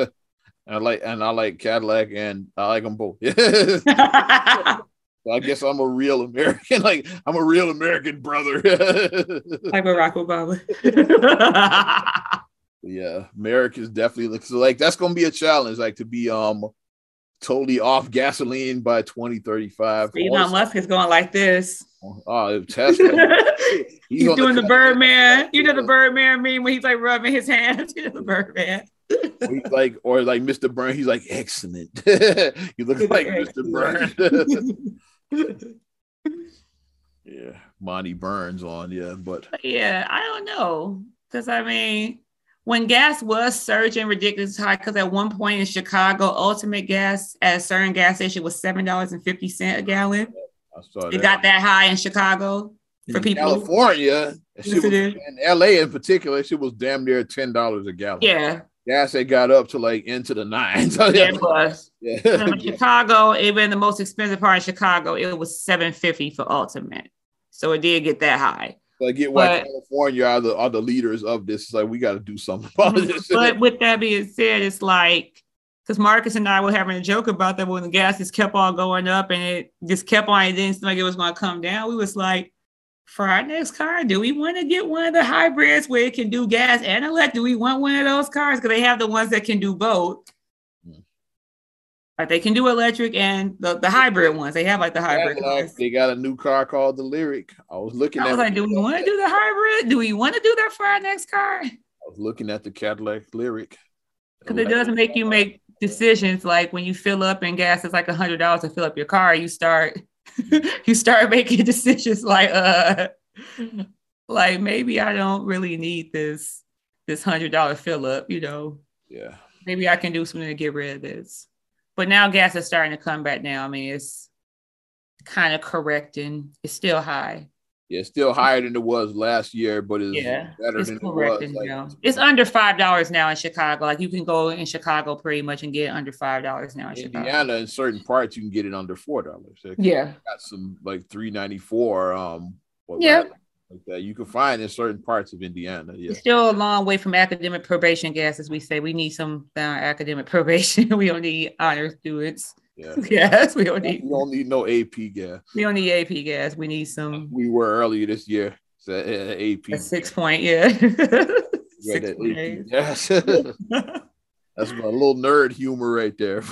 I like and I like Cadillac and I like them both. So I guess I'm a real American. Like I'm a real American brother. like Barack Obama. Yeah, Merrick is definitely so like that's gonna be a challenge, like to be um totally off gasoline by 2035. Elon Musk is going like this. Oh, Tesla. he's, he's doing the, the Birdman. You know the Birdman meme when he's like rubbing his hands. You know the Birdman. he's like, or like Mr. Burns, he's like, excellent. you look like Mr. Burns yeah, Monty Burns on, yeah, but yeah, I don't know because I mean, when gas was surging ridiculously high, because at one point in Chicago, ultimate gas at a certain gas station was seven dollars and fifty cent a gallon. I saw that. It got that high in Chicago for in people. California, was, in LA in particular, she was damn near ten dollars a gallon. Yeah, gas it got up to like into the nines. yeah, it was. Yeah. Chicago, even the most expensive part of Chicago, it was seven fifty for ultimate. So it did get that high. I get why but, California are the are the leaders of this. It's like we got to do something about this. But with that being said, it's like because Marcus and I were having a joke about that when the gas just kept on going up and it just kept on. It didn't seem like it was going to come down. We was like, for our next car, do we want to get one of the hybrids where it can do gas and electric? Do we want one of those cars? Because they have the ones that can do both. Like they can do electric and the, the hybrid ones. They have like the hybrid cars. They got a new car called the Lyriq. I was looking I was like, do we want to do the hybrid? Do we want to do that for our next car? I was looking at the Cadillac Lyriq. Because it does make you make decisions like when you fill up and gas is like a hundred dollars to fill up your car, you start you start making decisions like uh like maybe I don't really need this this hundred dollar fill up, you know. Yeah. Maybe I can do something to get rid of this. But now gas is starting to come back now. I mean, it's kind of correcting. It's still high. Yeah, still higher than it was last year, but it's yeah, better it's than it was. Like, it's under five dollars now in Chicago. Like you can go in Chicago pretty much and get under five dollars now in Indiana, Chicago. in certain parts, you can get it under four dollars. Yeah, got some like three ninety four. Um, yeah, like that you can find in certain parts of Indiana. Yeah, it's still a long way from academic probation gas, as we say. We need some uh, academic probation. we don't need honor students. Yeah. yes, we don't need. We don't need no AP gas. We don't need AP gas. We need some. We were earlier this year. So, uh, AP. A six point, yeah. six point. That's my little nerd humor right there.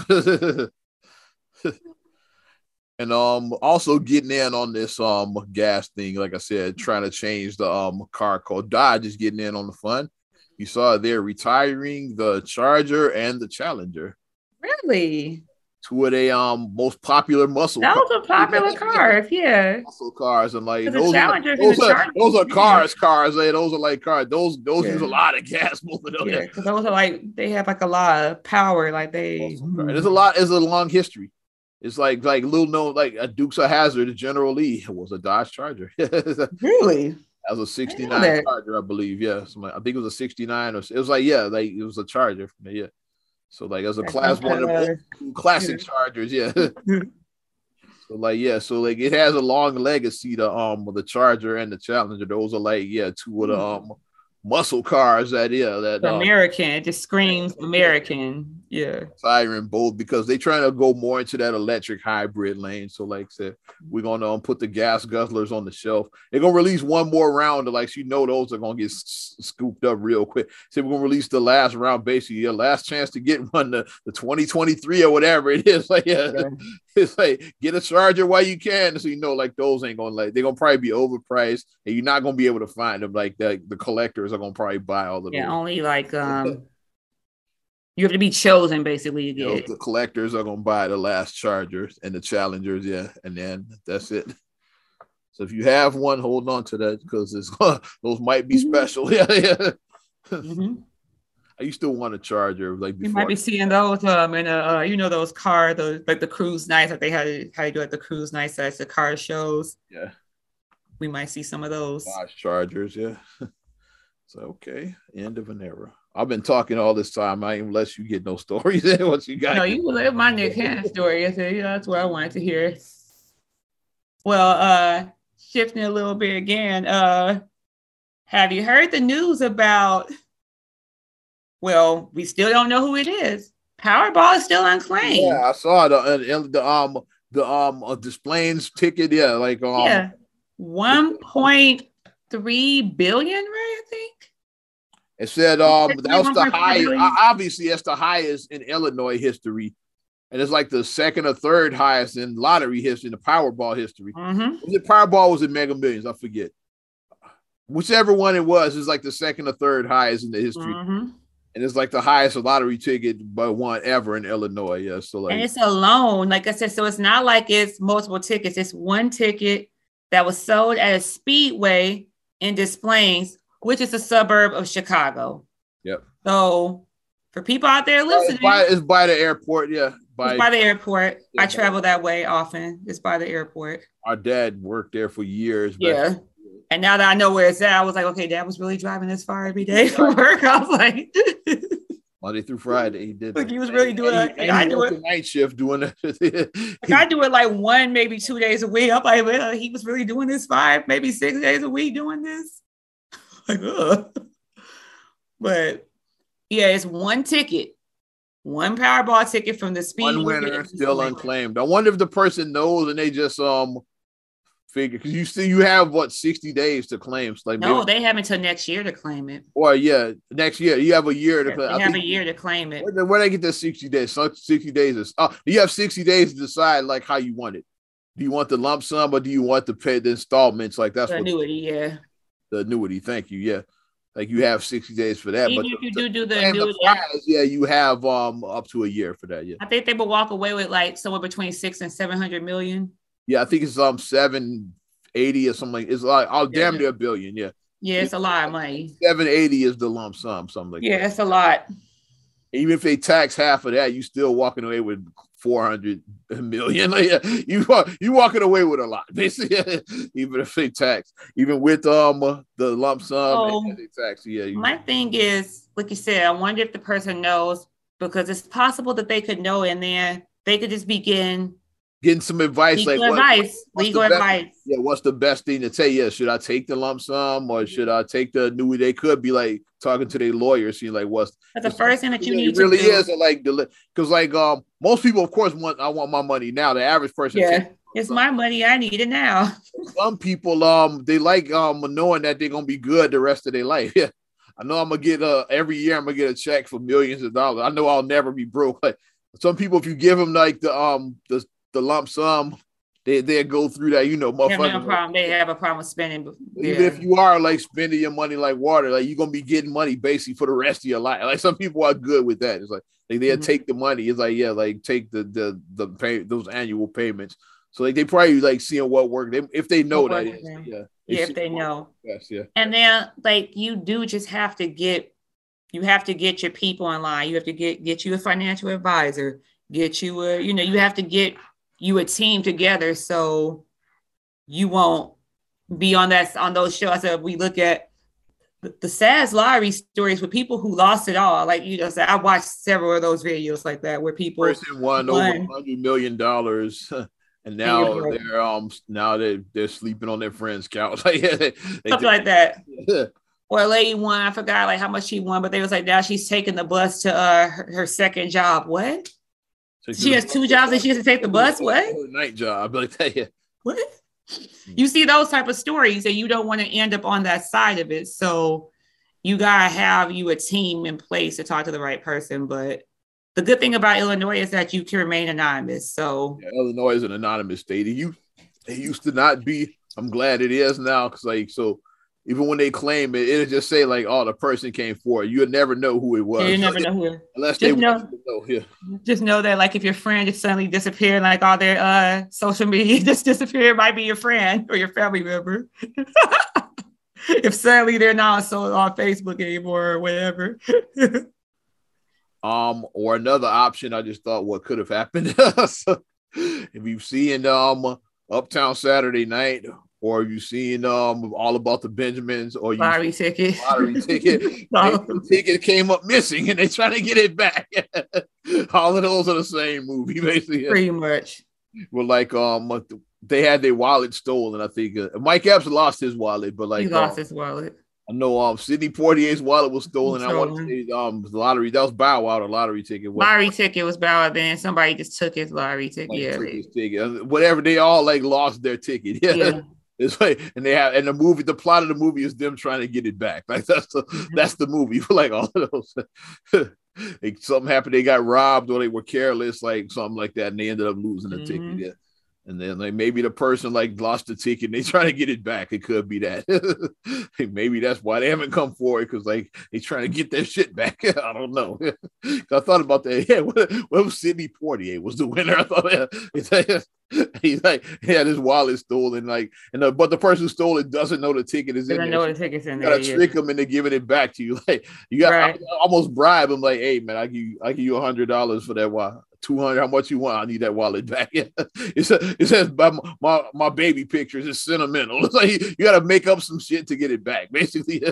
And um also getting in on this um gas thing like i said trying to change the um car called dodge is getting in on the fun you saw they're retiring the charger and the challenger really two of the um most popular muscle. Those are popular cars, yeah. Muscle cars and like those, are, those, are, those are cars, cars. Like, those are like cars. Those those yeah. use a lot of gas. Both of them. Yeah, because those are like they have like a lot of power. Like they. There's a lot. There's a long history. It's like like little known like a Dukes of Hazzard, General Lee was a Dodge Charger. really? That was a 69 Charger, I believe. Yeah. I think it was a 69 or it was like, yeah, like it was a Charger. Yeah. So like as a That's class one of the classic Chargers, yeah. so like yeah, so like it has a long legacy to um the Charger and the Challenger. Those are like yeah, two of the hmm. um muscle cars that yeah that um, American. It just screams American. Yeah. Siren both because they trying to go more into that electric hybrid lane. So like I said, we're gonna um, put the gas guzzlers on the shelf. They're gonna release one more round to like you know those are gonna get s- scooped up real quick. So we're gonna release the last round, basically your last chance to get one the, the 2023 or whatever it is. Like yeah, yeah. It's like get a charger while you can. So you know, like those ain't gonna like they're gonna probably be overpriced and you're not gonna be able to find them. Like the, the collectors are gonna probably buy all of them. Yeah, only like um you have to be chosen basically to get you know, the collectors are gonna buy the last chargers and the challengers, yeah, and then that's it. So if you have one, hold on to that because it's those might be mm-hmm. special. yeah, yeah. Mm-hmm. I used to want a charger like before. You might be seeing those um in a uh, you know those car those like the cruise nights that they had how you do at the cruise nights that's the car shows. Yeah. We might see some of those. Dodge Chargers, yeah. so okay, end of an era. I've been talking all this time. I ain't let you get no stories in once you got. No, you live my Nick Cannon story. I said, yeah, that's what I wanted to hear. Well, uh, shifting a little bit again. Uh, have you heard the news about? Well, we still don't know who it is. Powerball is still unclaimed. Yeah, I saw the uh, the um the um uh, Des Plaines ticket. Yeah, like um, yeah, one point three billion, right? I think. It said um that was the highest. Obviously, that's the highest in Illinois history, and it's like the second or third highest in lottery history, in the Powerball history. Mm-hmm. Was it Powerball? Was it Mega Millions? I forget. Whichever one it was is like the second or third highest in the history. Mm-hmm. And it's like the highest lottery ticket but one ever in Illinois. Yeah. So like and it's a loan, like I said. So it's not like it's multiple tickets. It's one ticket that was sold at a speedway in Des Plaines, which is a suburb of Chicago. Yep. So for people out there listening, it's by, it's by the airport. Yeah. By, by the airport. Yeah, I travel that way often. It's by the airport. Our dad worked there for years. Yeah. And now that I know where it's at, I was like, okay, dad was really driving this far every day for work. I was like, Monday through Friday, he did. Like he was really doing and, and, I do it night shift doing it. like I do it like one, maybe two days a week. I'm like, well, he was really doing this five, maybe six days a week doing this. like, ugh. But yeah, it's one ticket, one Powerball ticket from the speed. One winner still unclaimed. I wonder if the person knows and they just um figure because you see you have what 60 days to claim. Like no, maybe, they have until next year to claim it. Or yeah, next year you have a year to. They have a year to claim it. Where, where they get the 60 days? 60 days is oh, you have 60 days to decide like how you want it. Do you want the lump sum or do you want to pay the installments? Like that's the annuity, what, yeah. The annuity, thank you. Yeah. Like you have 60 days for that. Even but if you do do the annuity, the prize, yeah, you have um up to a year for that. Yeah. I think they would walk away with like somewhere between six and seven hundred million. Yeah, I think it's um seven eighty or something like it's like I'll yeah. damn near a billion. Yeah. Yeah, it's a lot of money. 780 is the lump sum, something like yeah, that. it's a lot. Even if they tax half of that, you still walking away with 400 million. Like, you you walking away with a lot, basically. even if they tax, even with um the lump sum oh, and they tax. Yeah. You, my thing is, like you said, I wonder if the person knows because it's possible that they could know and then they could just begin getting some advice legal like advice what, legal advice. best, yeah what's the best thing to say? Yeah should i take the lump sum or should i take the new they could be like talking to their lawyers see like what's That's the first thing that you need really do. is like because like um most people of course want i want my money now. The average person yeah it's my money i need it now. Some people um they like um knowing that they're gonna be good the rest of their life. Yeah i know i'm gonna get uh every year i'm gonna get a check for millions of dollars. I know i'll never be broke like some people if you give them like the um the the lump sum, they they go through that. You know, motherfucker. No problem. They have a problem with spending. Yeah. Even if you are like spending your money like water, like you're gonna be getting money basically for the rest of your life. Like some people are good with that. It's like they they mm-hmm. take the money. It's like yeah, like take the the the pay those annual payments. So like they probably like seeing what work they, if they know that is, yeah. Yeah, if they know. Yes, yeah. And then like you do just have to get you have to get your people in line. You have to get get you a financial advisor, get you a, you know, you have to get you a team together so you won't be on that on those shows. So we look at the, the sad lottery stories with people who lost it all. Like you know, I watched several of those videos like that where people person won, won. over hundred million dollars. And now they're um now they they're sleeping on their friend's couch, like they, something like that. or a lady won, I forgot like how much she won, but they was like now she's taking the bus to uh her, her second job. What? She has two jobs and she has to take the bus. What? Night job like that. Yeah. What? Hmm. You see those type of stories and you don't want to end up on that side of it. So you gotta have you a team in place to talk to the right person. But the good thing about Illinois is that you can remain anonymous. So yeah, Illinois is an anonymous state. It used, it used to not be. I'm glad it is now because like so even when they claim it, it'll just say like, "Oh, the person came forward." You'll never know who it was. You never know who. Unless just they know, know. Yeah. Just know that, like, if your friend just suddenly disappeared, like all their uh social media just disappeared, might be your friend or your family member. if suddenly they're not so on Facebook anymore or whatever. um, or another option, I just thought what could have happened. so, if you've seen um Uptown Saturday Night or have you seen um all about the Benjamins or you lottery ticket? Lottery ticket. the ticket came up missing and they trying to get it back. all of those are the same movie, basically. Pretty much. Well, like um they had their wallet stolen. I think uh, Mike Epps lost his wallet, but like he lost um, his wallet. I know um Sidney Poitier's wallet was stolen. I want to say um the lottery that was Bow Wow, the lottery ticket. Lottery ticket was Bow Wow. Then somebody just took his lottery ticket. Like, yeah, ticket. Uh, whatever. They all like lost their ticket. Yeah. yeah. It's like, and they have, and the movie, the plot of the movie is them trying to get it back. Like that's the, mm-hmm. that's the movie. like all of those, like, something happened, they got robbed or they were careless, like something like that, and they ended up losing the mm-hmm. ticket. Yeah. And then like maybe the person like lost the ticket and they trying to get it back. It could be that. maybe that's why they haven't come forward because like they trying to get their shit back. I don't know. I thought about that. Yeah, what, what was Sidney Poitier was the winner? I thought yeah, he's like he had his wallet stolen, like and the, but the person who stole it doesn't know the ticket is in there. know the ticket's in you there. Gotta trick them into giving it back to you. Like you got right. almost bribe them. Like, hey man, I give you I give you a hundred dollars for that wallet. 200 how much you want i need that wallet back it says, it says my, my, my baby pictures it's sentimental it's like you, got to make up some shit to get it back basically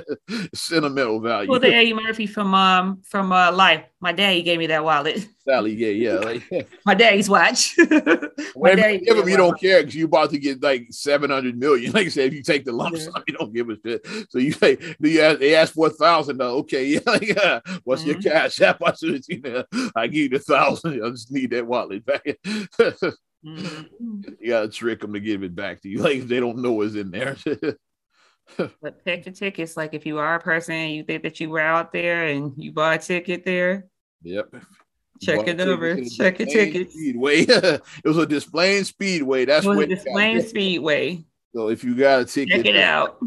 sentimental value well the eddie murphy from um from uh life my daddy gave me that wallet Sally, yeah, yeah. Like, my daddy's watch. my daddy give him, you don't care because you're about to get like 700 million. Like I said, if you take the lump yeah. sum, you don't give a shit. So you say, do you ask, they ask for a thousand. Okay, yeah, like, yeah. What's mm-hmm. your cash app? I said, you know, I give you the thousand. Just need that wallet back. mm-hmm. You gotta trick them to give it back to you. Like they don't know what's in there. but pick the tickets. Like if you are a person you think that you were out there and you bought a ticket there. Yep. Check it over. Check your tickets. Speedway. it was a Des Plaines Speedway. That's it Des Plaines Speedway. So if you got a ticket, check it out.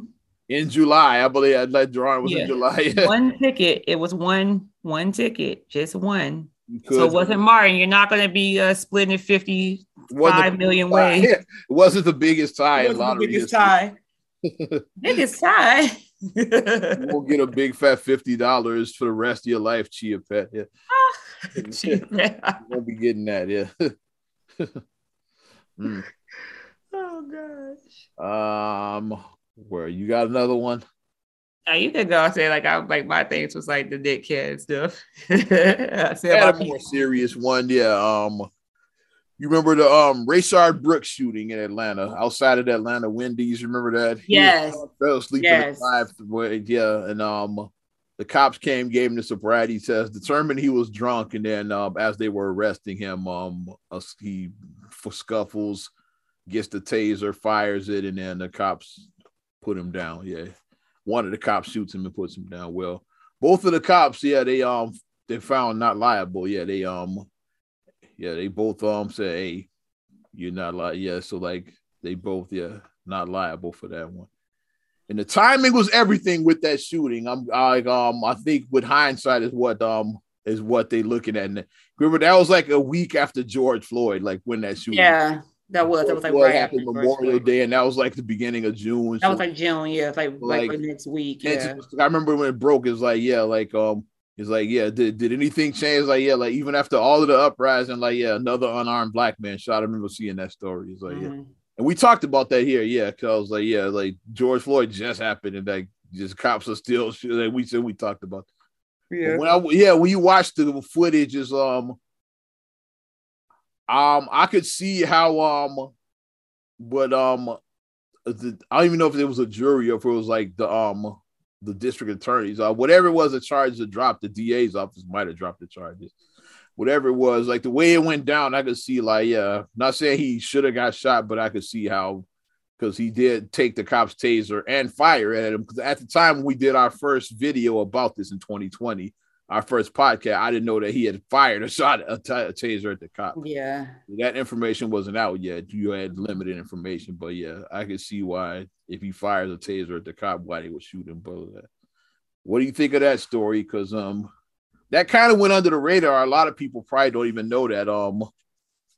In July, I believe I'd let drawing was yeah. in July. one ticket. It was one one ticket, just one. So it wasn't Martin. You're not going to be uh, splitting it 55 million ways. It wasn't the biggest tie. It wasn't the biggest tie. biggest tie. you won't get a big fat fifty dollars for the rest of your life, Chia Pet. Yeah. you won't be getting that, yeah. mm. Oh gosh. Um, where you got another one? You can go and say like I like my things was like the dick kid stuff. I said a more serious one, yeah. Um, you remember the um Rayshard Brooks shooting in Atlanta, outside of the Atlanta Wendy's. Remember that? Yes. He fell asleep yes. in the Yeah, and um, the cops came, gave him the sobriety test, determined he was drunk, and then um, as they were arresting him, um, he for scuffles gets the taser, fires it, and then the cops put him down. Yeah, one of the cops shoots him and puts him down. Well, both of the cops, yeah, they um they found not liable. Yeah, they um yeah, they both um said, hey, you're not like yeah, so like they both yeah not liable for that one. And the timing was everything with that shooting. I'm like um I think with hindsight is what um is what they looking at. Remember that was like a week after George Floyd, like when that shooting. Yeah, that was that was like right after Memorial Day, and that was like the beginning of June. That so, was like June, yeah, it's like like, like next week. Yeah, I remember when it broke. It's like yeah, like um it's like, yeah, did, did anything change? Like, yeah, like even after all of the uprising, like, yeah, another unarmed black man shot. I remember seeing that story. He's like, mm-hmm. yeah. And we talked about that here, yeah, because I was like, yeah, like George Floyd just happened, and like just cops are still like we said we talked about. Yeah. But when I yeah, when you watch the footage, is um um I could see how um but um the, I don't even know if it was a jury or if it was like the um the district attorneys, uh, whatever it was, the charge to drop, the DA's office might have dropped the charges. Whatever it was, like the way it went down, I could see, like, yeah, not saying he should have got shot, but I could see how, because he did take the cop's taser and fire at him. Because at the time we did our first video about this in 2020, our first podcast, I didn't know that he had fired a shot a, t- a taser at the cop. Yeah, that information wasn't out yet. You had limited information, but yeah, I could see why if he fires a taser at the cop, why they would shoot him. But what do you think of that story? Because um, that kind of went under the radar. A lot of people probably don't even know that um.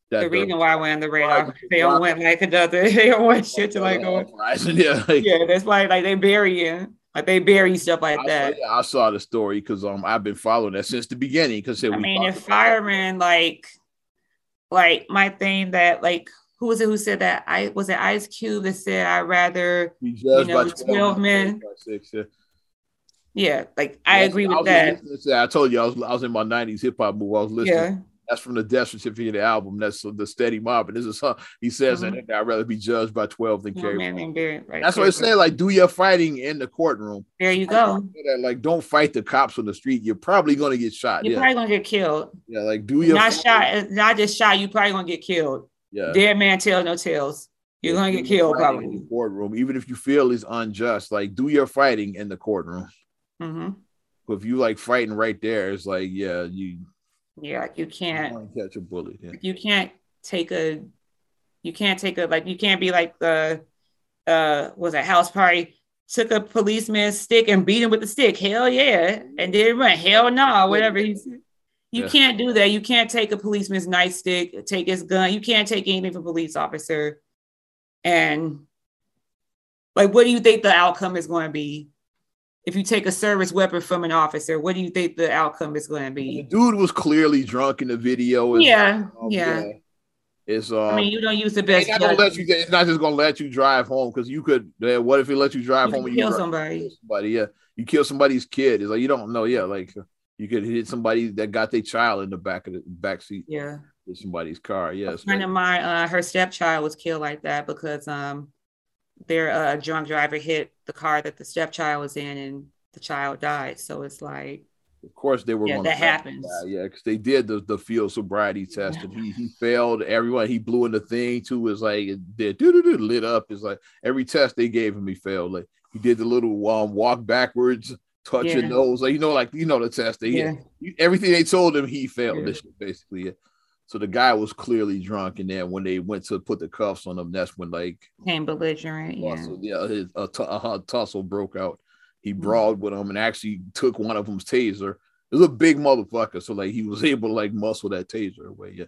That the reason why I went under the radar, they don't want like another, they don't want shit to like go. Yeah, like, yeah, that's why like they bury burying like they bury stuff like I that. Yeah, I saw the story because um I've been following that since the beginning. Because I mean, if firemen like, like my thing that like who was it who said that? I was it Ice Cube that said I'd rather you know 12 men. Six, yeah. yeah, like I agree with that. I told you I was I was in my 90s hip hop move. I was listening. Yeah. That's from the Death Certificate of the album. That's the Steady Mob. And this is how he says mm-hmm. that I'd rather be judged by 12 than carry. right, That's what I say. Like, do your fighting in the courtroom. There you go. Like, don't fight the cops on the street. You're probably gonna get shot. You're yeah. probably gonna get killed. Yeah, like do your not fighting. shot, not just shot, you probably gonna get killed. Yeah. Dead man tell no tales. You're gonna get killed probably. courtroom, even if you feel is unjust, like do your fighting in the courtroom. Mm-hmm. But if you like fighting right there, it's like, yeah, you yeah, you can't catch a bullet. Yeah. You can't take a you can't take a like you can't be like the uh was a house party took a policeman's stick and beat him with the stick. Hell yeah. And then run. Hell no, nah, whatever he's you yeah. can't do that. You can't take a policeman's nightstick, take his gun. You can't take anything from a police officer. And like, what do you think the outcome is going to be? If you take a service weapon from an officer, what do you think the outcome is going to be? The dude was clearly drunk in the video. yeah, um, yeah. It's um, I mean, you don't use the best. It's not, let you, it's not just gonna let you drive home because you could. Uh, what if it let you drive you home? and kill you somebody. somebody. Yeah, you kill somebody's kid. It's like you don't know. Yeah, like you could hit somebody that got their child in the back of the back seat. Yeah. With somebody's car. Yes. A friend of mine, uh, her stepchild was killed like that because um their uh, drunk driver hit the car that the stepchild was in and the child died. So it's like of course they were yeah, that happens. That. Yeah, because they did the, the field sobriety test and he he failed everyone. He blew in the thing too. Was like did lit up. It's like every test they gave him, he failed. Like he did the little um walk backwards touch yeah. your nose, like you know, like you know the test. They yeah. everything they told him, he failed. Yeah. This basically. So the guy was clearly drunk, and then when they went to put the cuffs on him, that's when like came belligerent. Yeah, yeah, his, a, t- a tussle broke out. He mm-hmm. brawled with him and actually took one of them's taser. It was a big motherfucker, so like he was able to like muscle that taser away. Yeah,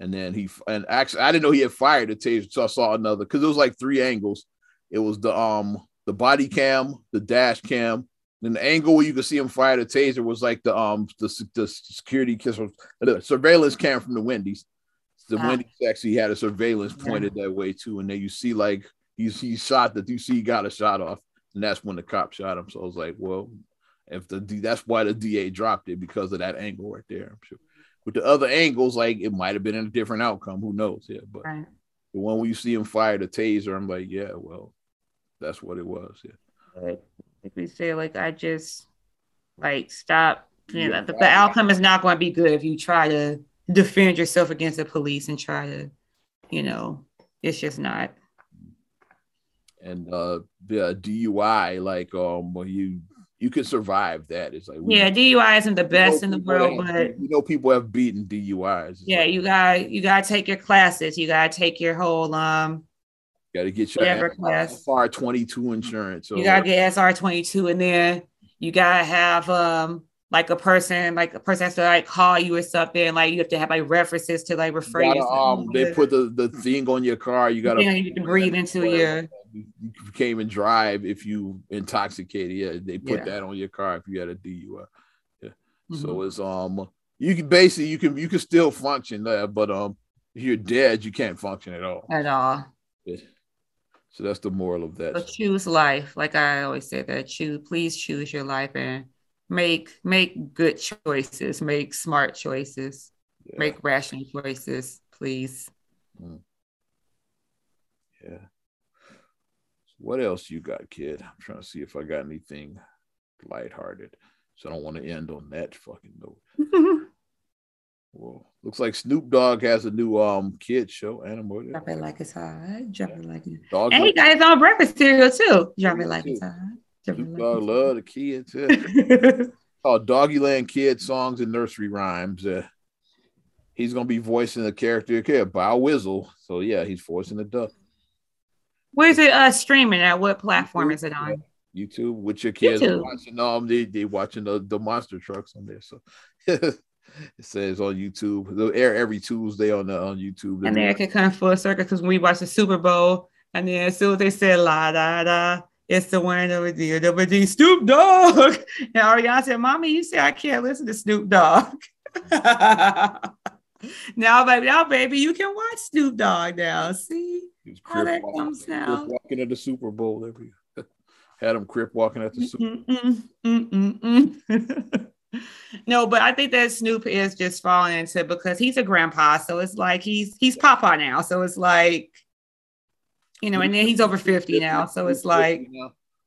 and then he and actually I didn't know he had fired the taser, so I saw another because it was like three angles. It was the um the body cam, the dash cam, and the angle where you could see him fire the taser was like the um the, the security kiss the surveillance cam from the Wendy's. The ah. Wendy's actually had a surveillance pointed yeah. that way too, and then you see like he's he shot that you see he got a shot off, and that's when the cop shot him. So I was like, well, if the that's why the DA dropped it because of that angle right there. I'm sure. With the other angles, like it might have been a different outcome. Who knows? Yeah, but right. the one where you see him fire the taser, I'm like, yeah, well, that's what it was. Yeah. Right like we say, like I just like stop. You know, the, the outcome is not going to be good if you try to defend yourself against the police and try to, you know, it's just not. And uh the DUI, like um, you you can survive that. It's like yeah, DUI isn't the best in the world, but you know people have beaten DUIs. It's yeah, like, you got you got to take your classes. You got to take your whole um Got to get your SR twenty two insurance. you gotta get SR twenty two, and then you gotta have um like a person, like a person has to like call you or something. Like you have to have like references to like refer you. Um, they put the, the thing on your car. You gotta you to breathe into your. You can't even drive if you intoxicated. Yeah, they put yeah. that on your car if you had a DUI. Yeah. Mm-hmm. So it's um you can basically you can you can still function there, but um if you're dead, you can't function at all. At all. Yeah. So that's the moral of that. So choose life. Like I always say that choose, please choose your life and make make good choices, make smart choices, yeah. make rational choices, please. Mm. Yeah. What else you got, kid? I'm trying to see if I got anything lighthearted. So I don't want to end on that fucking note. Well, looks like Snoop Dogg has a new um kid show, animated. Drop it like it's hot. Drop it like it's hot. And he got his own breakfast cereal too. Drop it like it's hot. Snoop Dogg love the kids. Yeah. called Doggyland Kid Songs and Nursery Rhymes. Uh, he's gonna be voicing the character here, Bow Wizzle. So yeah, he's voicing the duck. Where's it uh streaming at? What platform YouTube, is it on? YouTube with your kids watching um they they watching the, the monster trucks on there. So It says on YouTube. They'll air every Tuesday on the on YouTube. And then it can come full circle because when we watch the Super Bowl, and then as soon as they said la da da, it's the one over the the Snoop Dogg. And Ariana said, "Mommy, you say I can't listen to Snoop Dogg." now, baby, now, baby, you can watch Snoop Dogg now. See how that walking, comes now. Walking at the Super Bowl every had him crip walking at the Super no, but I think that Snoop is just falling into because he's a grandpa, so it's like he's he's Papa now, so it's like you know, and then he's over fifty now, so it's like he's,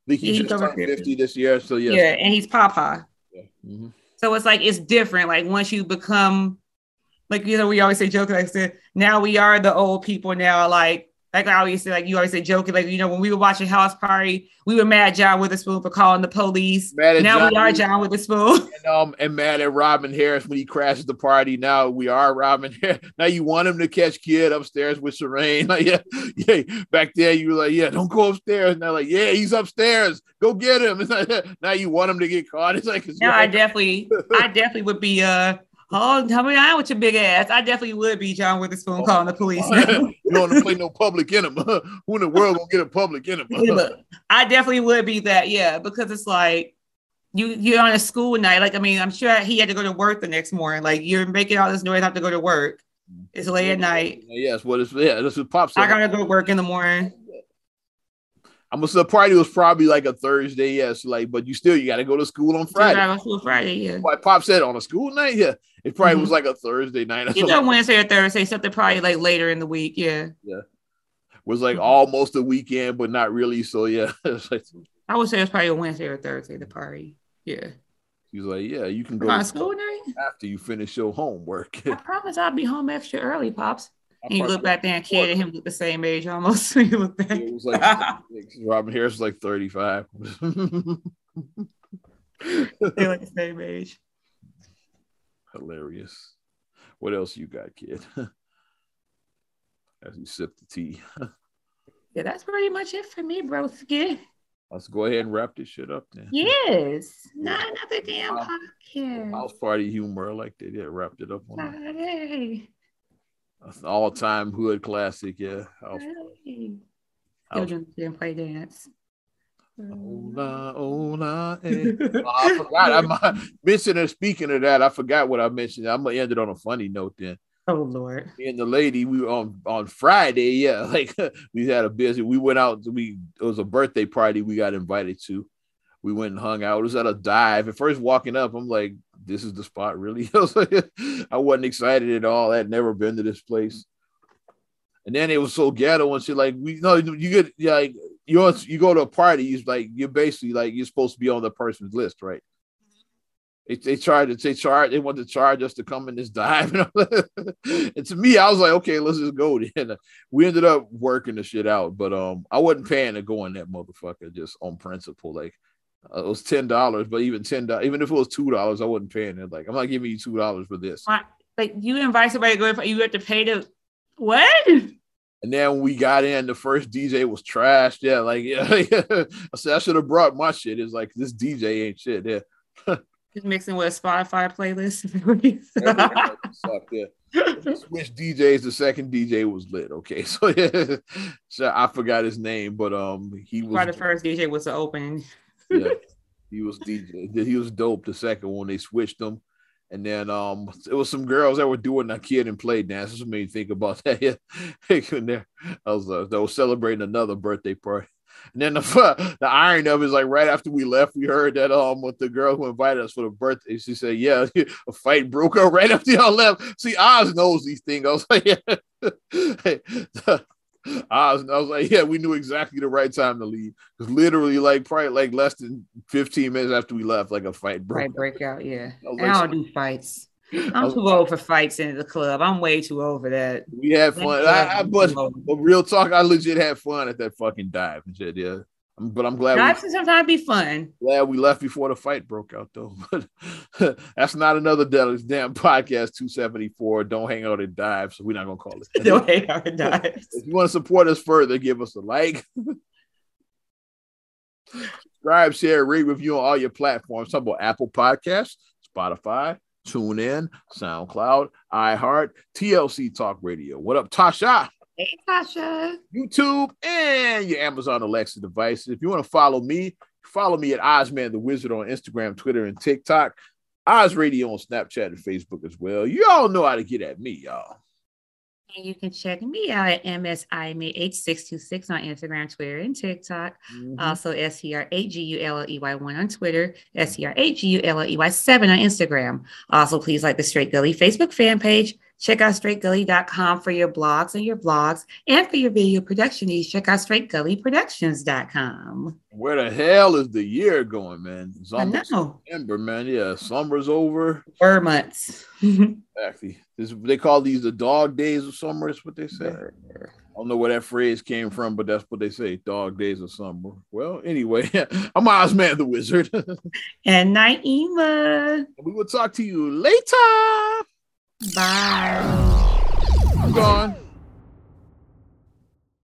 think he just turned 50. 50 this year, so yeah, yeah, and he's Papa. Yeah. Mm-hmm. So it's like it's different. Like once you become, like you know, we always say joke Like I said, now we are the old people. Now, like like I always say, like you always say joking, like you know, when we were watching House Party, we were mad at John Witherspoon for calling the police. now John, we are John Witherspoon. And, um, and mad at Robin Harris when he crashes the party. Now we are Robin Harris. Now you want him to catch kid upstairs with Sharane. Like, yeah, yeah. Back there, you were like, yeah, don't go upstairs. Now, like, yeah, he's upstairs. Go get him. Like, now you want him to get caught. It's like, now I definitely, I definitely would be uh Oh, tell me out with your big ass. I definitely would be John Witherspoon oh, calling the police. you don't want to play no public enemy. Who in the world gonna get a public enemy? I definitely would be that, yeah, because it's like you you're on a school night. Like, I mean, I'm sure he had to go to work the next morning. Like, you're making all this noise, have to go to work. It's late at night. Yes, what is yeah, this is pops. I gotta go to work in the morning. I'm gonna the party was probably like a Thursday, yes, like, but you still you got to go to school on Friday. School Friday, yeah. Like Pop said on a school night, yeah. It probably mm-hmm. was like a Thursday night. Or Either Wednesday or Thursday, something probably like later in the week, yeah. Yeah, was like mm-hmm. almost a weekend, but not really. So yeah, like, I would say it was probably a Wednesday or Thursday. The party, yeah. He was like, "Yeah, you can go to school night after you finish your homework." I promise I'll be home extra early, pops. And you look back there and kid and him look the same age almost. you look back. It was like Robin Harris was like 35. they like the same age. Hilarious. What else you got, kid? As you sip the tea. yeah, that's pretty much it for me, bro. Skid. Let's go ahead and wrap this shit up then. Yes. Not another damn podcast. House party humor. like they did wrapped it up on Hey all time hood classic. Yeah. Hey. Children didn't play dance. Hola, hola, eh. oh, I forgot. I mentioned speaking of that, I forgot what I mentioned. I'm gonna end it on a funny note then. Oh Lord. Me and the lady, we were on on Friday. Yeah, like we had a busy. We went out. We it was a birthday party we got invited to. We went and hung out. It was at a dive. At first, walking up, I'm like, this is the spot, really. I, was like, I wasn't excited at all. I'd never been to this place. And then it was so ghetto and shit. Like we know you get like you you go to a party, you like you're basically like you're supposed to be on the person's list, right? They, they tried to they charge they want to charge us to come in this dive. and to me, I was like, okay, let's just go. Then we ended up working the shit out, but um, I wasn't paying to go in that motherfucker just on principle. Like uh, it was ten dollars, but even ten dollars, even if it was two dollars, I wasn't paying it. Like I'm not giving you two dollars for this. Like you invite somebody to go, in, you have to pay to what? And then when we got in, the first DJ was trashed. Yeah, like yeah, I said I should have brought my shit. It's like this DJ ain't shit. Yeah. Just mixing with Spotify playlist. yeah. Switch DJs. The second DJ was lit. Okay, so yeah, so I forgot his name, but um, he was. Probably the first DJ was the open. yeah, he was DJ. He was dope. The second one they switched them, and then um, it was some girls that were doing that Kid 'n Play dance. This made me think about that. I was uh, they were celebrating another birthday party. And then the the irony of it is like right after we left, we heard that um with the girl who invited us for the birthday, she said, "Yeah, a fight broke out right after y'all left." See, Oz knows these things. I was like, "Yeah." I was, I was like, yeah, we knew exactly the right time to leave. Because literally, like, probably like less than 15 minutes after we left, like a fight broke right, break out. Yeah. I, like, I don't do fights. I'm too old for fights in the club. I'm way too old for that. We had fun. I, I but, but real talk, I legit had fun at that fucking dive and shit. Yeah. But I'm glad we, can sometimes be fun. Glad we left before the fight broke out though. But that's not another damn podcast 274. Don't hang out at dive, so we're not gonna call it. Don't hang out at dives. If you want to support us further, give us a like. Subscribe, share, rate, review on all your platforms. Talk about Apple Podcasts, Spotify, TuneIn, SoundCloud, iHeart, TLC Talk Radio. What up, Tasha? Hey, Tasha. YouTube and your Amazon Alexa devices. If you want to follow me, follow me at Ozman the Wizard on Instagram, Twitter, and TikTok. Oz Radio on Snapchat and Facebook as well. You all know how to get at me, y'all. And you can check me out at MSIMAH626 on Instagram, Twitter, and TikTok. Mm-hmm. Also, SCR8GULLEY1 on Twitter, SCR8GULLEY7 on Instagram. Also, please like the Straight Gully Facebook fan page. Check out straightgully.com for your blogs and your vlogs. And for your video production needs, check out straightgullyproductions.com. Where the hell is the year going, man? It's almost I know. September, man. Yeah, summer's over. Four months. exactly. This, they call these the dog days of summer, is what they say. I don't know where that phrase came from, but that's what they say dog days of summer. Well, anyway, I'm Ozman the Wizard. and Naima. We will talk to you later. Bye. I'm gone.